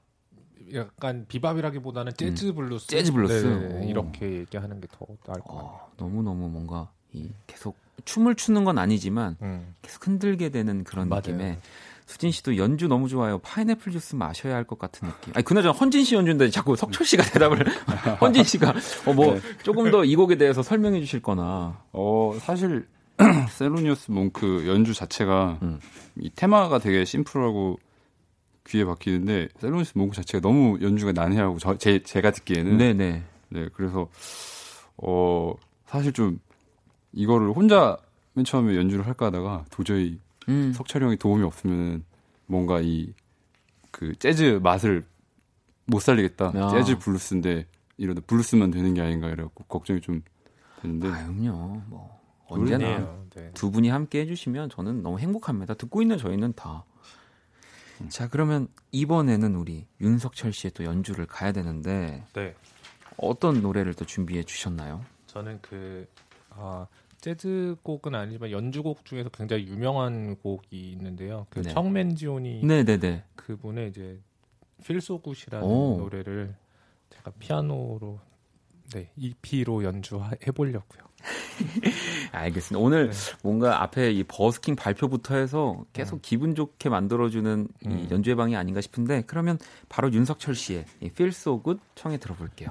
약간 비밥이라기보다는 재즈 블루스 음. 재즈 블루스. 네, 오. 이렇게 얘기하는 게 더 나을 것 같아요. 어, 너무 너무 뭔가 이 계속 춤을 추는 건 아니지만 음. 계속 흔들게 되는 그런 맞아요. 느낌에 수진 씨도 연주 너무 좋아요. 파인애플 주스 마셔야 할 것 같은 느낌. 아니 그나저나 헌진 씨 연주인데 자꾸 석철 씨가 대답을 헌진 씨가 어, 뭐 네. 조금 더 이 곡에 대해서 설명해 주실 거나 어, 사실 셀로니어스 몽크 연주 자체가 음. 이 테마가 되게 심플하고 귀에 박히는데 셀로니어스 몽크 자체가 너무 연주가 난해하고 저, 제, 제가 듣기에는 네네. 네, 그래서 어 사실 좀 이거를 혼자 맨 처음에 연주를 할까 하다가 도저히 음. 석철이 형이 도움이 없으면 뭔가 이 그 재즈 맛을 못 살리겠다. 야. 재즈 블루스인데 이러다 블루스만 되는 게 아닌가 이래갖고 걱정이 좀 되는데 아, 그럼요. 뭐 언제나. 네. 두 분이 함께 해주시면 저는 너무 행복합니다. 듣고 있는 저희는 다. 자 그러면 이번에는 우리 윤석철 씨의 또 연주를 가야 되는데 네. 어떤 노래를 또 준비해 주셨나요? 저는 그 아, 재즈 곡은 아니지만 연주곡 중에서 굉장히 유명한 곡이 있는데요. 그 네. 청맨지온이 네네네. 그분의 이제 필소굿이라는 오. 노래를 제가 피아노로 네 EP로 연주해 보려고요. 알겠습니다. 오늘 네. 뭔가 앞에 이 버스킹 발표부터 해서 계속 기분 좋게 만들어주는 이 음. 연주의 방이 아닌가 싶은데 그러면 바로 윤석철 씨의 이 Feel So Good 청해 들어볼게요.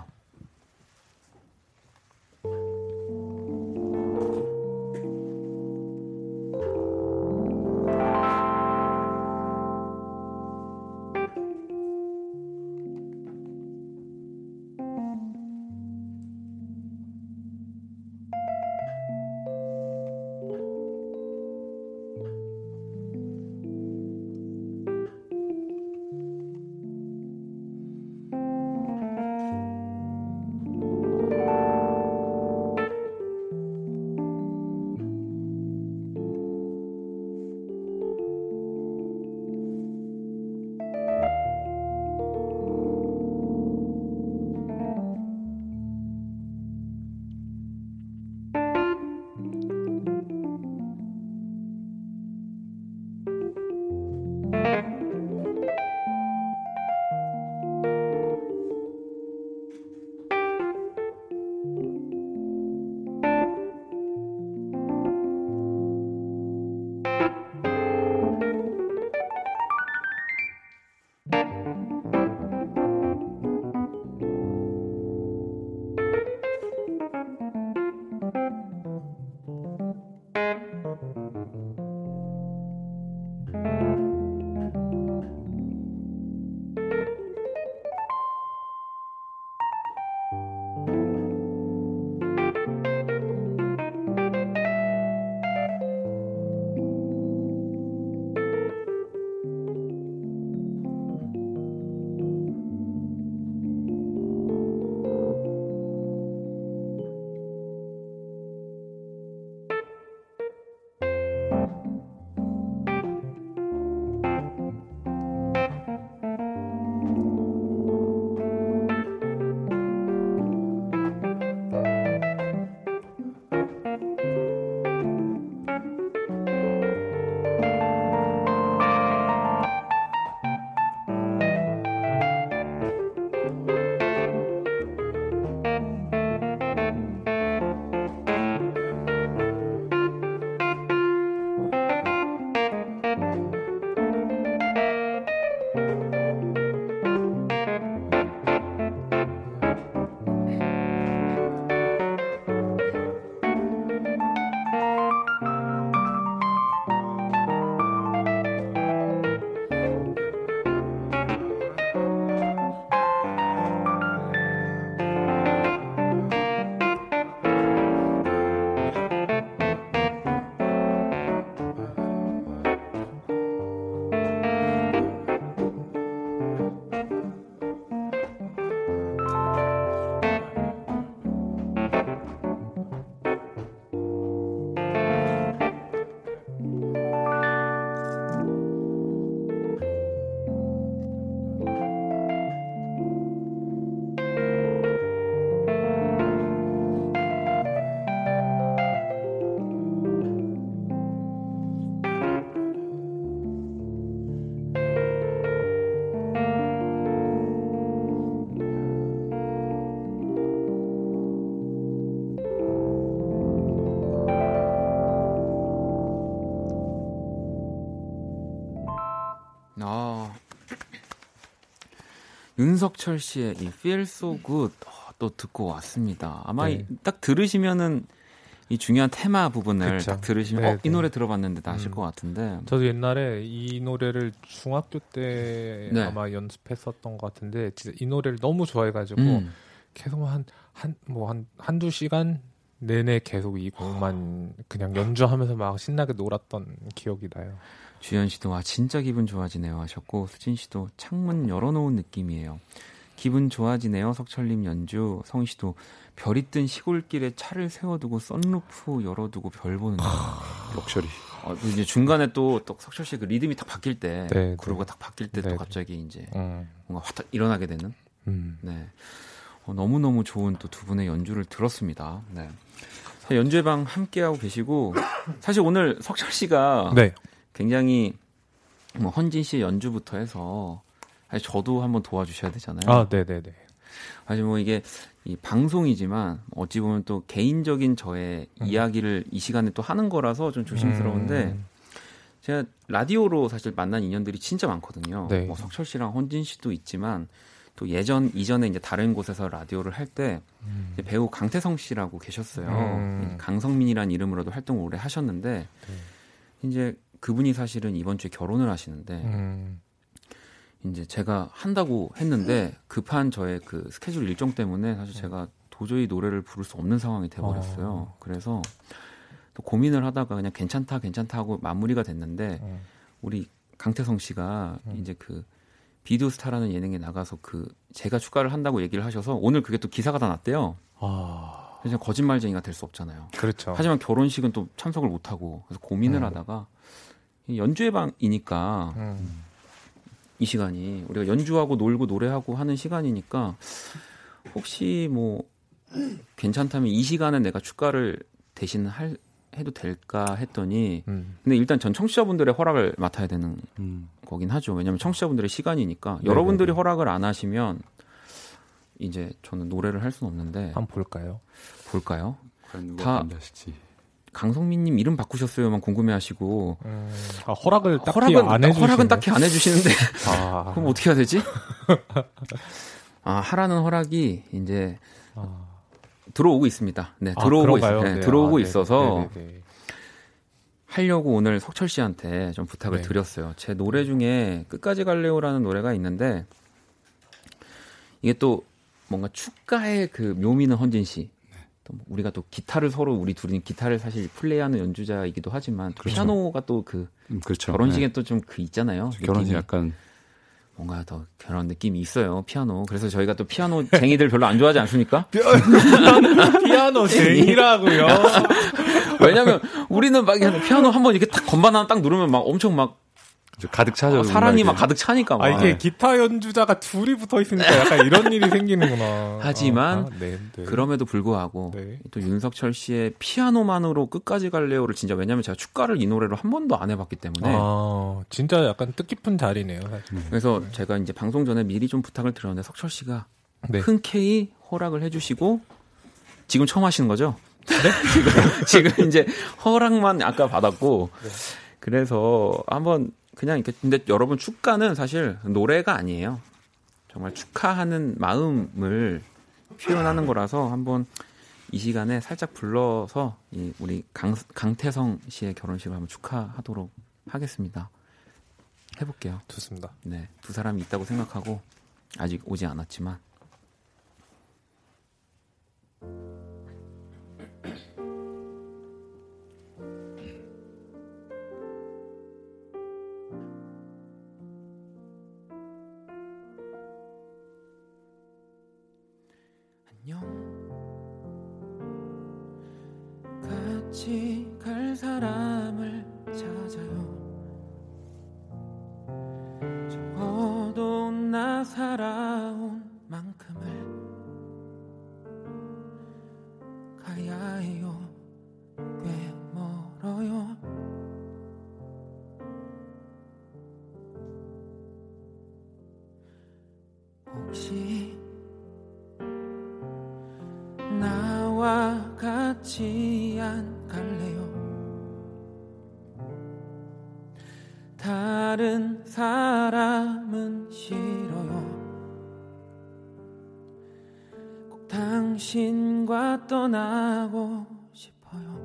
윤석철 씨의 이 Feel So Good 어, 또 듣고 왔습니다. 아마 네. 이, 딱 들으시면은 이 중요한 테마 부분을 그쵸. 딱 들으시면 네, 어, 이 네. 노래 들어봤는데 아실 음. 것 같은데. 저도 옛날에 이 노래를 중학교 때 네. 아마 연습했었던 것 같은데 진짜 이 노래를 너무 좋아해가지고 음. 계속 한 한 뭐 한 한두 시간 내내 계속 이 곡만 그냥 연주하면서 막 신나게 놀았던 기억이 나요. 주현 씨도 와 진짜 기분 좋아지네요 하셨고 수진 씨도 창문 열어놓은 느낌이에요. 기분 좋아지네요 석철님 연주 성희 씨도 별이 뜬 시골길에 차를 세워두고 썬루프 열어두고 별 보는 거. 럭셔리. 어, 그 이제 중간에 또, 또 석철 씨 그 리듬이 딱 바뀔 때 네, groove가 딱 바뀔 때또 네, 네. 갑자기 이제 음. 뭔가 확 일어나게 되는 음. 네. 어, 너무 너무 좋은 또 두 분의 연주를 들었습니다. 네. 자, 연주회 방 함께하고 계시고 사실 오늘 석철 씨가 네. 굉장히 뭐 헌진 씨의 연주부터 해서 사실 저도 한번 도와주셔야 되잖아요. 아, 네, 네, 네. 사실 뭐 이게 이 방송이지만 어찌 보면 또 개인적인 저의 음. 이야기를 이 시간에 또 하는 거라서 좀 조심스러운데 음. 제가 라디오로 사실 만난 인연들이 진짜 많거든요. 네. 뭐 석철 씨랑 헌진 씨도 있지만 또 예전 이전에 이제 다른 곳에서 라디오를 할때 음. 배우 강태성 씨라고 계셨어요. 음. 강성민이라는 이름으로도 활동을 오래 하셨는데 이제 그분이 사실은 이번 주에 결혼을 하시는데 음. 이제 제가 한다고 했는데 급한 저의 그 스케줄 일정 때문에 사실 제가 도저히 노래를 부를 수 없는 상황이 돼버렸어요. 어. 그래서 또 고민을 하다가 그냥 괜찮다 괜찮다 하고 마무리가 됐는데 음. 우리 강태성 씨가 음. 이제 그 비디오 스타라는 예능에 나가서 그 제가 추가를 한다고 얘기를 하셔서 오늘 그게 또 기사가 다 났대요. 아, 그래서 거짓말쟁이가 될 수 없잖아요. 그렇죠. 하지만 결혼식은 또 참석을 못 하고 그래서 고민을 음. 하다가 이 연주회 방이니까 음. 이 시간이 우리가 연주하고 놀고 노래하고 하는 시간이니까 혹시 뭐 괜찮다면 이 시간에 내가 축가를 대신 할 해도 될까 했더니 음. 근데 일단 전 청취자분들의 허락을 맡아야 되는 음. 거긴 하죠. 왜냐하면 청취자분들의 시간이니까 네네네. 여러분들이 허락을 안 하시면 이제 저는 노래를 할 수는 없는데 한번 볼까요? 볼까요? 다- 반대하실지. 강성민님 이름 바꾸셨어요만 궁금해하시고 음. 아, 허락을 딱히 허락은 안 해주시는 허락은 딱히 안 해주시는데 아, 그럼 어떻게 해야 되지? 아 하라는 허락이 이제 아. 들어오고 있습니다. 네 아, 들어오고 있? 네, 네. 들어오고 아, 네. 있어서 네, 네, 네. 하려고 오늘 석철 씨한테 좀 부탁을 네. 드렸어요. 제 노래 중에 끝까지 갈래요라는 노래가 있는데 이게 또 뭔가 축가의 그 묘미는 헌진 씨. 또 뭐 우리가 또 기타를 서로 우리 둘이 기타를 사실 플레이하는 연주자이기도 하지만 또 그렇죠. 피아노가 또그 음, 그렇죠. 결혼식에 또좀 그 있잖아요. 네. 결혼식. 약간 뭔가 더 그런 느낌이 있어요. 피아노. 그래서 저희가 또 피아노 쟁이들 별로 안 좋아하지 않습니까? 피아노 쟁이라고요. 왜냐면 우리는 막 피아노 한 번 이렇게 딱 건반 하나 딱 누르면 막 엄청 막좀 가득 차죠. 어, 사랑이 막 가득 차니까 막. 아 이게 기타 연주자가 둘이 붙어 있으니까 약간 이런 일이 생기는구나. 하지만 아, 아, 네, 네. 그럼에도 불구하고 네. 또 윤석철 씨의 피아노만으로 끝까지 갈래요를 진짜 왜냐면 제가 축가를 이 노래로 한 번도 안 해봤기 때문에 아 진짜 약간 뜻깊은 자리네요. 사실. 그래서 제가 이제 방송 전에 미리 좀 부탁을 드렸는데 석철 씨가 네. 흔쾌히 허락을 해주시고 지금 처음 하시는 거죠? 지금, 지금 이제 허락만 아까 받았고 그래서 한번 그냥 이렇게 근데 여러분 축가는 사실 노래가 아니에요. 정말 축하하는 마음을 표현하는 거라서 한번 이 시간에 살짝 불러서 이 우리 강, 강태성 씨의 결혼식을 한번 축하하도록 하겠습니다. 해볼게요. 좋습니다. 네, 두 사람이 있다고 생각하고 아직 오지 않았지만 안녕 같이 갈 사람을 찾아요. 적어도 나 살아온 안 갈래요 다른 사람은 싫어요 당신과 떠나고 싶어요.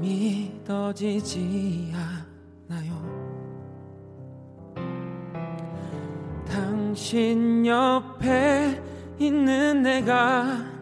믿어지지 않 당신 옆에 있는 내가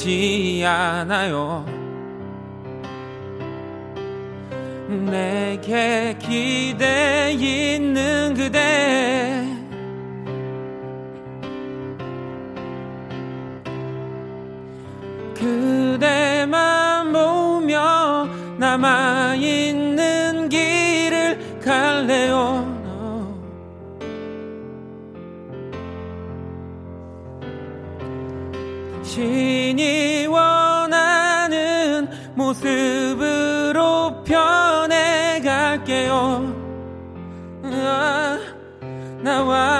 믿어지지 않아요. 내게 기대 있는 그대 그대만 보며 남아있는 모습으로 변해갈게요. 아, 나와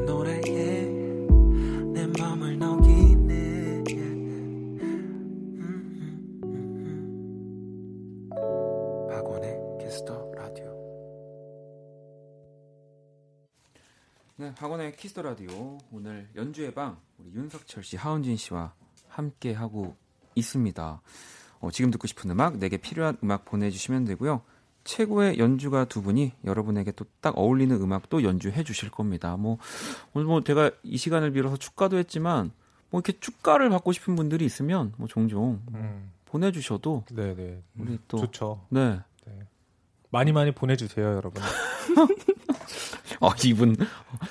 네, 학원의 키스 더 라디오 오늘 연주의 방 우리 윤석철 씨, 하헌진 씨와 함께 하고 있습니다. 어, 지금 듣고 싶은 음악, 내게 필요한 음악 보내주시면 되고요. 최고의 연주가 두 분이 여러분에게 또 딱 어울리는 음악도 연주해 주실 겁니다. 뭐 오늘 뭐 제가 이 시간을 빌어서 축가도 했지만 뭐 이렇게 축가를 받고 싶은 분들이 있으면 뭐 종종 음, 보내주셔도 네네. 우리 또 좋죠. 네. 많이 많이 보내주세요, 여러분. 어, 이분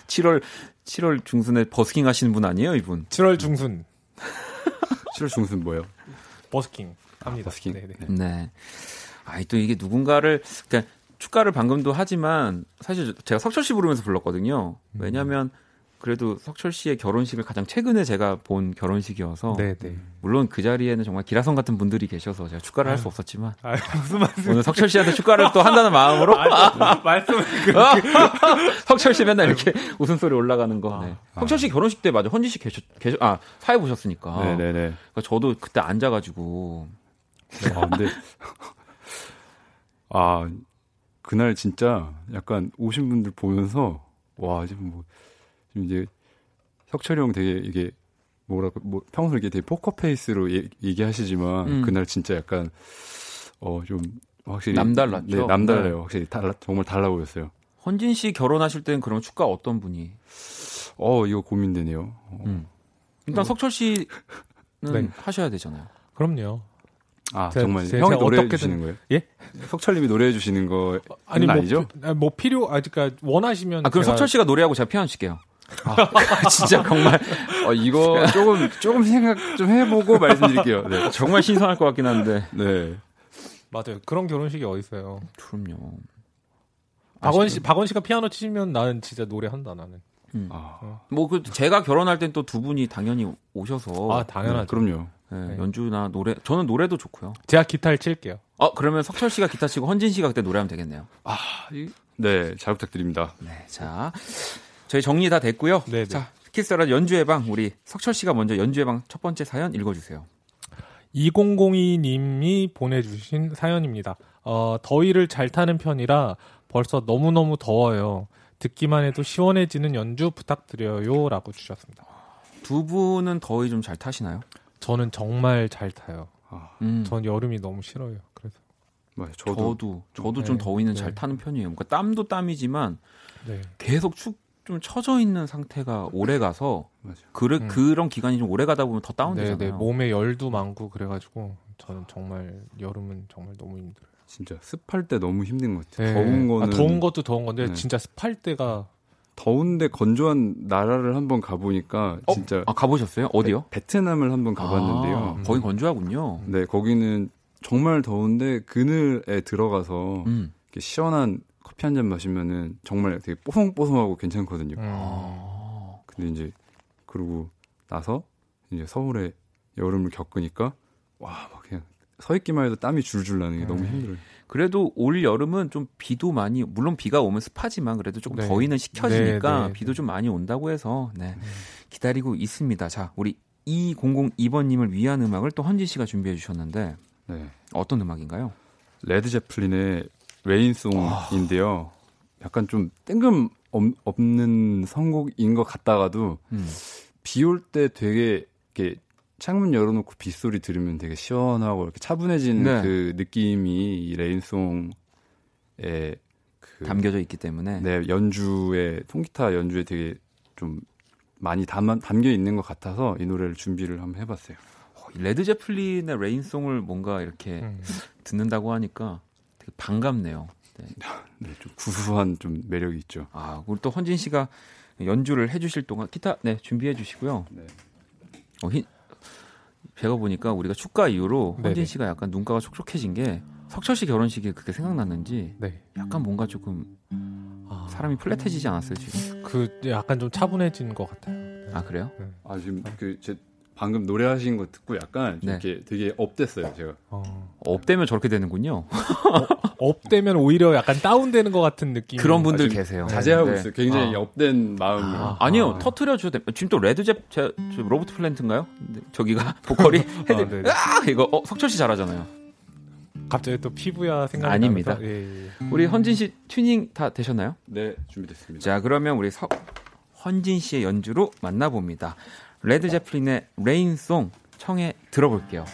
7월 7월 중순에 버스킹 하시는 분 아니에요, 이분? 7월 중순 7월 중순 뭐예요? 버스킹 합니다. 버스킹. 네네. 네. 아이 또 이게 누군가를 그러니까 축가를 방금도 하지만 사실 제가 석철 씨 부르면서 불렀거든요. 왜냐하면 그래도 석철 씨의 결혼식을 가장 최근에 제가 본 결혼식이어서 네네. 물론 그 자리에는 정말 기라성 같은 분들이 계셔서 제가 축가를 할수 아유. 없었지만 아 무슨 말씀? 오늘 석철 씨한테 축가를 또 한다는 마음으로 말씀을 그 석철 씨 맨날 이렇게 웃음소리 올라가는 거. 네. 아. 석철 씨 결혼식 때 맞아 헌진 씨 계셨 계셨 아 사회 보셨으니까. 네네네. 그러니까 저도 그때 앉아가지고 아, 근데 아 그날 진짜 약간 오신 분들 보면서 와 지금 뭐 지금 이제 석철이 형 되게 이게 뭐랄까 뭐 평소 이게 되게 포커 페이스로 얘, 얘기하시지만 음. 그날 진짜 약간 어 좀 확실히 남달랐죠? 네, 남달라요. 확실히 달라 정말 달라 보였어요. 헌진 씨 결혼하실 때는 그럼 축가 어떤 분이? 어 이거 고민되네요. 어. 음. 일단 석철 씨는 네. 하셔야 되잖아요. 그럼요. 아 제- 정말 제- 형이 제가 노래해 어떻게든- 주시는 거예요? 예? 석철님이 노래해 주시는 거 아니 뭐, 아니죠? 피- 아, 뭐 필요 아 그러니까 원하시면 아 그럼 제가- 석철 씨가 노래하고 제가 피아노 칠게요. 진짜 정말 어, 이거 조금 조금 생각 좀 해보고 말씀드릴게요. 네. 정말 신선할 것 같긴 한데. 네. 맞아요. 그런 결혼식이 어디 있어요? 그럼요. 박원 씨 박원 씨가 피아노 치시면 나는 진짜 노래한다 나는. 아, 뭐그 제가 결혼할 땐 또 두 분이 당연히 오셔서 아 당연하죠. 그럼요. 네, 네. 연주나 노래 저는 노래도 좋고요. 제가 기타를 칠게요. 어 그러면 석철 씨가 기타 치고 헌진 씨가 그때 노래하면 되겠네요. 네, 잘 부탁드립니다. 네, 자 저희 정리 다 됐고요. 네, 네. 자 키스라 연주의 방 우리 석철 씨가 먼저 연주의 방 첫 번째 사연 읽어주세요. 2002님이 보내주신 사연입니다. 어, 더위를 잘 타는 편이라 벌써 너무너무 더워요. 듣기만 해도 시원해지는 연주 부탁드려요. 라고 주셨습니다. 두 분은 더위 좀 잘 타시나요? 저는 정말 잘 타요. 음, 전 여름이 너무 싫어요. 그래서. 맞아요. 저도 저도, 저도 네, 좀 더위는 네. 잘 타는 편이에요. 그러니까 땀도 땀이지만 네. 계속 축 좀 처져 있는 상태가 오래 가서 맞아요. 그, 음. 그런 기간이 좀 오래 가다 보면 더 네, 다운되잖아요. 네. 몸에 열도 많고 그래가지고 저는 정말 여름은 정말 너무 힘들어요. 진짜 습할 때 너무 힘든 것 같아요. 네. 더운 거는 아, 더운 것도 더운 건데 네. 진짜 습할 때가 더운데 건조한 나라를 한번 가보니까 어? 진짜 아 가보셨어요? 어디요? 베 트남을 한번 가봤는데요. 아, 거긴 건조하군요. 네, 거기는 정말 더운데 그늘에 들어가서 음. 이렇게 시원한 커피 한 잔 마시면은 정말 되게 뽀송뽀송하고 괜찮거든요. 음, 아. 근데 이제 그러고 나서 이제 서울에 여름을 겪으니까 와 막 그냥 서 있기만 해도 땀이 줄줄 나는 게 너무 음. 힘들어요. 그래도 올 여름은 좀 비도 많이 물론 비가 오면 습하지만 그래도 조금 네. 더위는 식혀지니까 네, 네. 비도 좀 많이 온다고 해서 네. 기다리고 있습니다. 자, 우리 2002번님을 위한 음악을 또 헌진 씨가 준비해 주셨는데 네. 어떤 음악인가요? 레드 제플린의 Rain Song인데요. 약간 좀 뜬금 없- 없는 선곡인 것 같다가도 음. 비올 때 되게 이렇게 창문 열어놓고 빗소리 들으면 되게 시원하고 이렇게 차분해지는 네. 그 느낌이 이 Rain Song의 그 담겨져 있기 때문에 네, 연주에 통기타 연주에 되게 좀 많이 담, 담겨 있는 것 같아서 이 노래를 준비를 한번 해봤어요. 어, 이 레드 제플린의 Rain Song을 뭔가 이렇게 음. 듣는다고 하니까 되게 반갑네요. 네. 네, 좀 구수한 좀 매력이 있죠. 아, 우리 또 헌진 씨가 연주를 해주실 동안 기타 네 준비해 주시고요. 네. 어, 히, 제가 보니까 우리가 축가 이후로 헌진 네네. 씨가 약간 눈가가 촉촉해진 게 석철 씨 결혼식이 그렇게 생각났는지 네. 약간 뭔가 조금 아, 사람이 플랫해지지 않았어요 지금? 그 약간 좀 차분해진 것 같아요. 아 그래요? 아 지금 그 제 방금 노래하신 거 듣고 약간 좀 네. 이렇게 되게 up됐어요 제가. 어. up되면 저렇게 되는군요. up되면 오히려 약간 다운되는 것 같은 느낌. 그런 분들 아, 계세요. 자제하고 네. 있어요. 굉장히 아. up된 마음으로. 아. 아니요 아. 터트려 주셔도 됩니다. 지금 또 레드 잽 제, 저 로버트 플랜트인가요? 네, 저기가 보컬이 헤드 아. 아 이거 어, 석철 씨 잘하잖아요. 갑자기 또 피부야 생각이 아닙니다. 나면서, 예, 예. 우리 헌진 씨 튜닝 다 되셨나요? 네 준비됐습니다. 자, 그러면 우리 서, 헌진 씨의 연주로 만나봅니다. 레드 제플린의 레인송 청해 들어볼게요.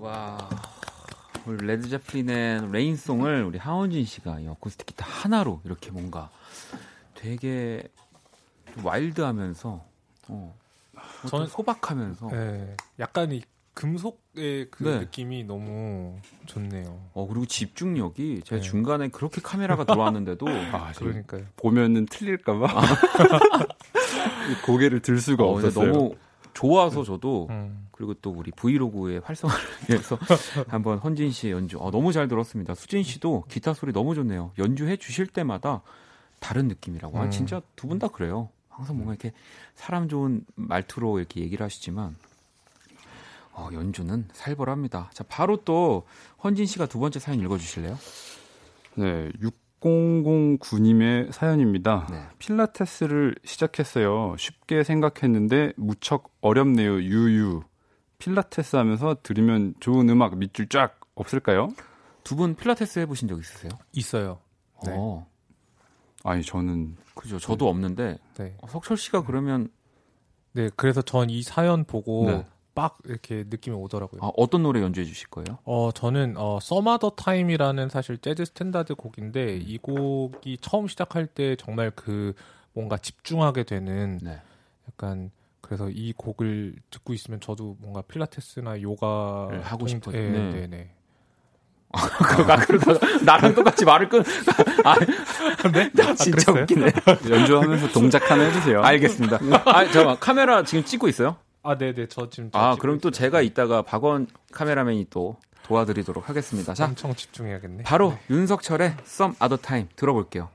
와. 우리 레드 제플린의 Rain Song을 우리 하헌진 씨가 이 어쿠스틱 기타 하나로 이렇게 뭔가 되게 좀 와일드하면서 어. 저는 저는- 소박하면서 네, 약간 이 금속의 그 네. 느낌이 너무 좋네요. 어 그리고 집중력이 제가 네. 중간에 그렇게 카메라가 들어왔는데도 아, 그러니까요. 보면은 틀릴까봐 이 고개를 들 수가 어, 없었어요. 너무 좋아서 저도 음. 그리고 또 우리 브이로그의 활성화를 위해서 한번 헌진 씨의 연주 어, 너무 잘 들었습니다. 수진 씨도 기타 소리 너무 좋네요. 연주해 주실 때마다 다른 느낌이라고. 아, 음. 진짜 두 분 다 그래요. 항상 뭔가 이렇게 사람 좋은 말투로 이렇게 얘기를 하시지만 어, 연주는 살벌합니다. 자, 바로 또 헌진 씨가 두 번째 사연 읽어 주실래요? 네, 6009님의 사연입니다. 네. 필라테스를 시작했어요. 쉽게 생각했는데 무척 어렵네요. 유유. 필라테스 하면서 들으면 좋은 음악 밑줄 쫙 없을까요? 두 분 필라테스 해 보신 적 있으세요? 있어요. 네. 어. 아니 저는 그죠. 저도 없는데 네. 어, 석철 씨가 그러면 네, 그래서 전 이 사연 보고 네. 빡 이렇게 느낌이 오더라고요. 아, 어떤 노래 연주해 주실 거예요? 어, 저는 어 Some Other Time이라는 사실 재즈 standard 곡인데 이 곡이 처음 시작할 때 정말 그 뭔가 집중하게 되는 네. 약간 그래서 이 곡을 듣고 있으면 저도 뭔가 필라테스나 요가 를 하고 싶어요. 네, 네. 네, 네. 그거 그러다 나랑 똑같이 말을 끊. 아, 네? 나 진짜 그랬어요? 웃기네. 연주하면서 동작 하나 해주세요. 알겠습니다. 아, 잠깐 카메라 지금 찍고 있어요? 아, 네, 네. 저 지금 아, 그럼 또 있어요. 제가 이따가 박원 카메라맨이 또 도와드리도록 하겠습니다. 자, 엄청 집중해야겠네. 바로 윤석철의 Some Other Time 들어볼게요.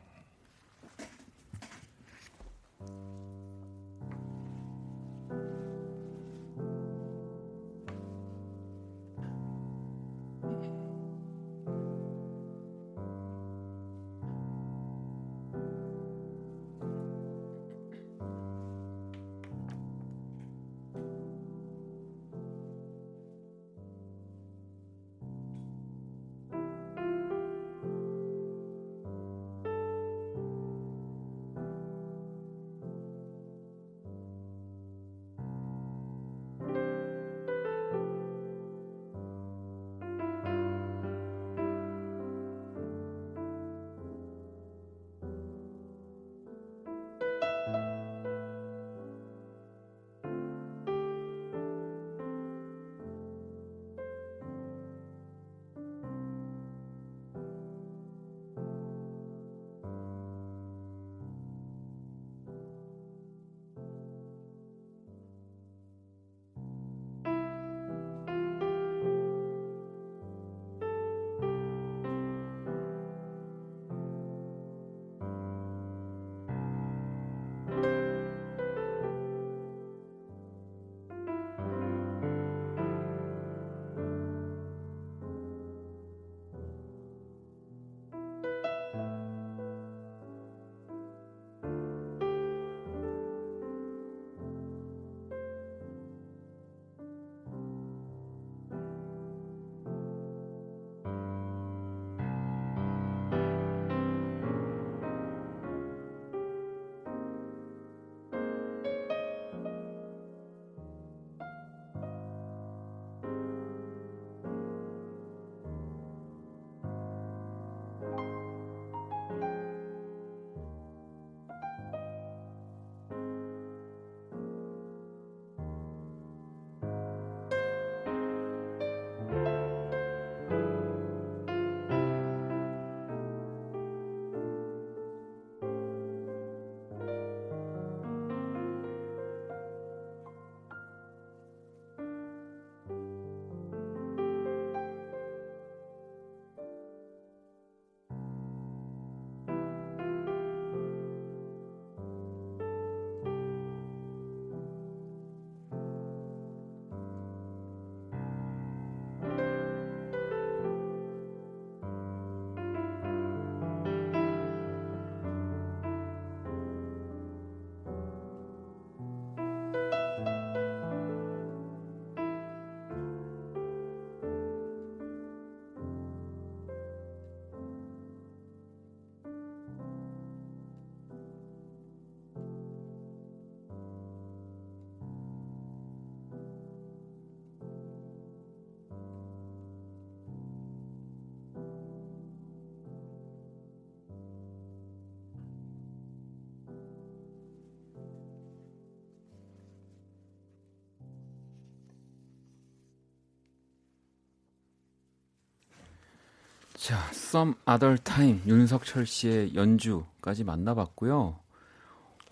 자, Some Other Time 윤석철 씨의 연주까지 만나봤고요.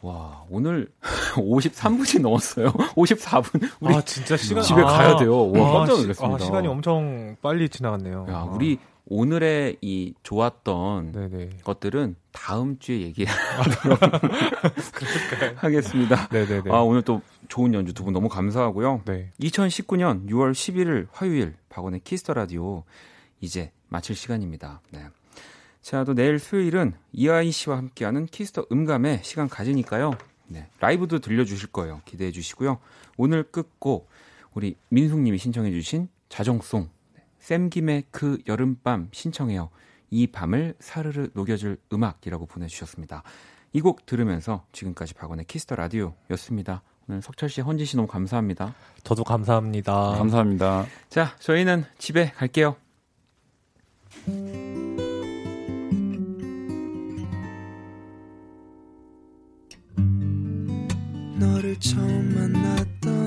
와, 오늘 53분이 넘었어요. 54분. 우리 아 진짜 시간 집에 아, 가야 돼요. 와, 아, 깜짝 시- 놀랐습니다. 아, 시간이 엄청 빨리 지나갔네요. 야, 아, 우리 오늘의 이 좋았던 네네 것들은 다음 주에 얘기하도록 하겠습니다. 네네네 아, 오늘 또 좋은 연주 두 분 너무 감사하고요. 네 2019년 6월 11일 화요일 박원의 키스 더 라디오 이제 마칠 시간입니다. 네. 자, 또 내일 수요일은 이하이 씨와 함께하는 키스 더 음감의 시간 가지니까요. 네. 라이브도 들려주실 거예요. 기대해 주시고요. 오늘 끝곡 우리 민숙님이 신청해 주신 자정송 네. 샘김의 그 여름밤 신청해요. 이 밤을 사르르 녹여줄 음악이라고 보내주셨습니다. 이 곡 들으면서 지금까지 박원의 키스 더 라디오였습니다. 오늘 석철 씨, 헌진 씨 너무 감사합니다. 저도 감사합니다. 감사합니다. 자, 저희는 집에 갈게요. 너를 처음 만났던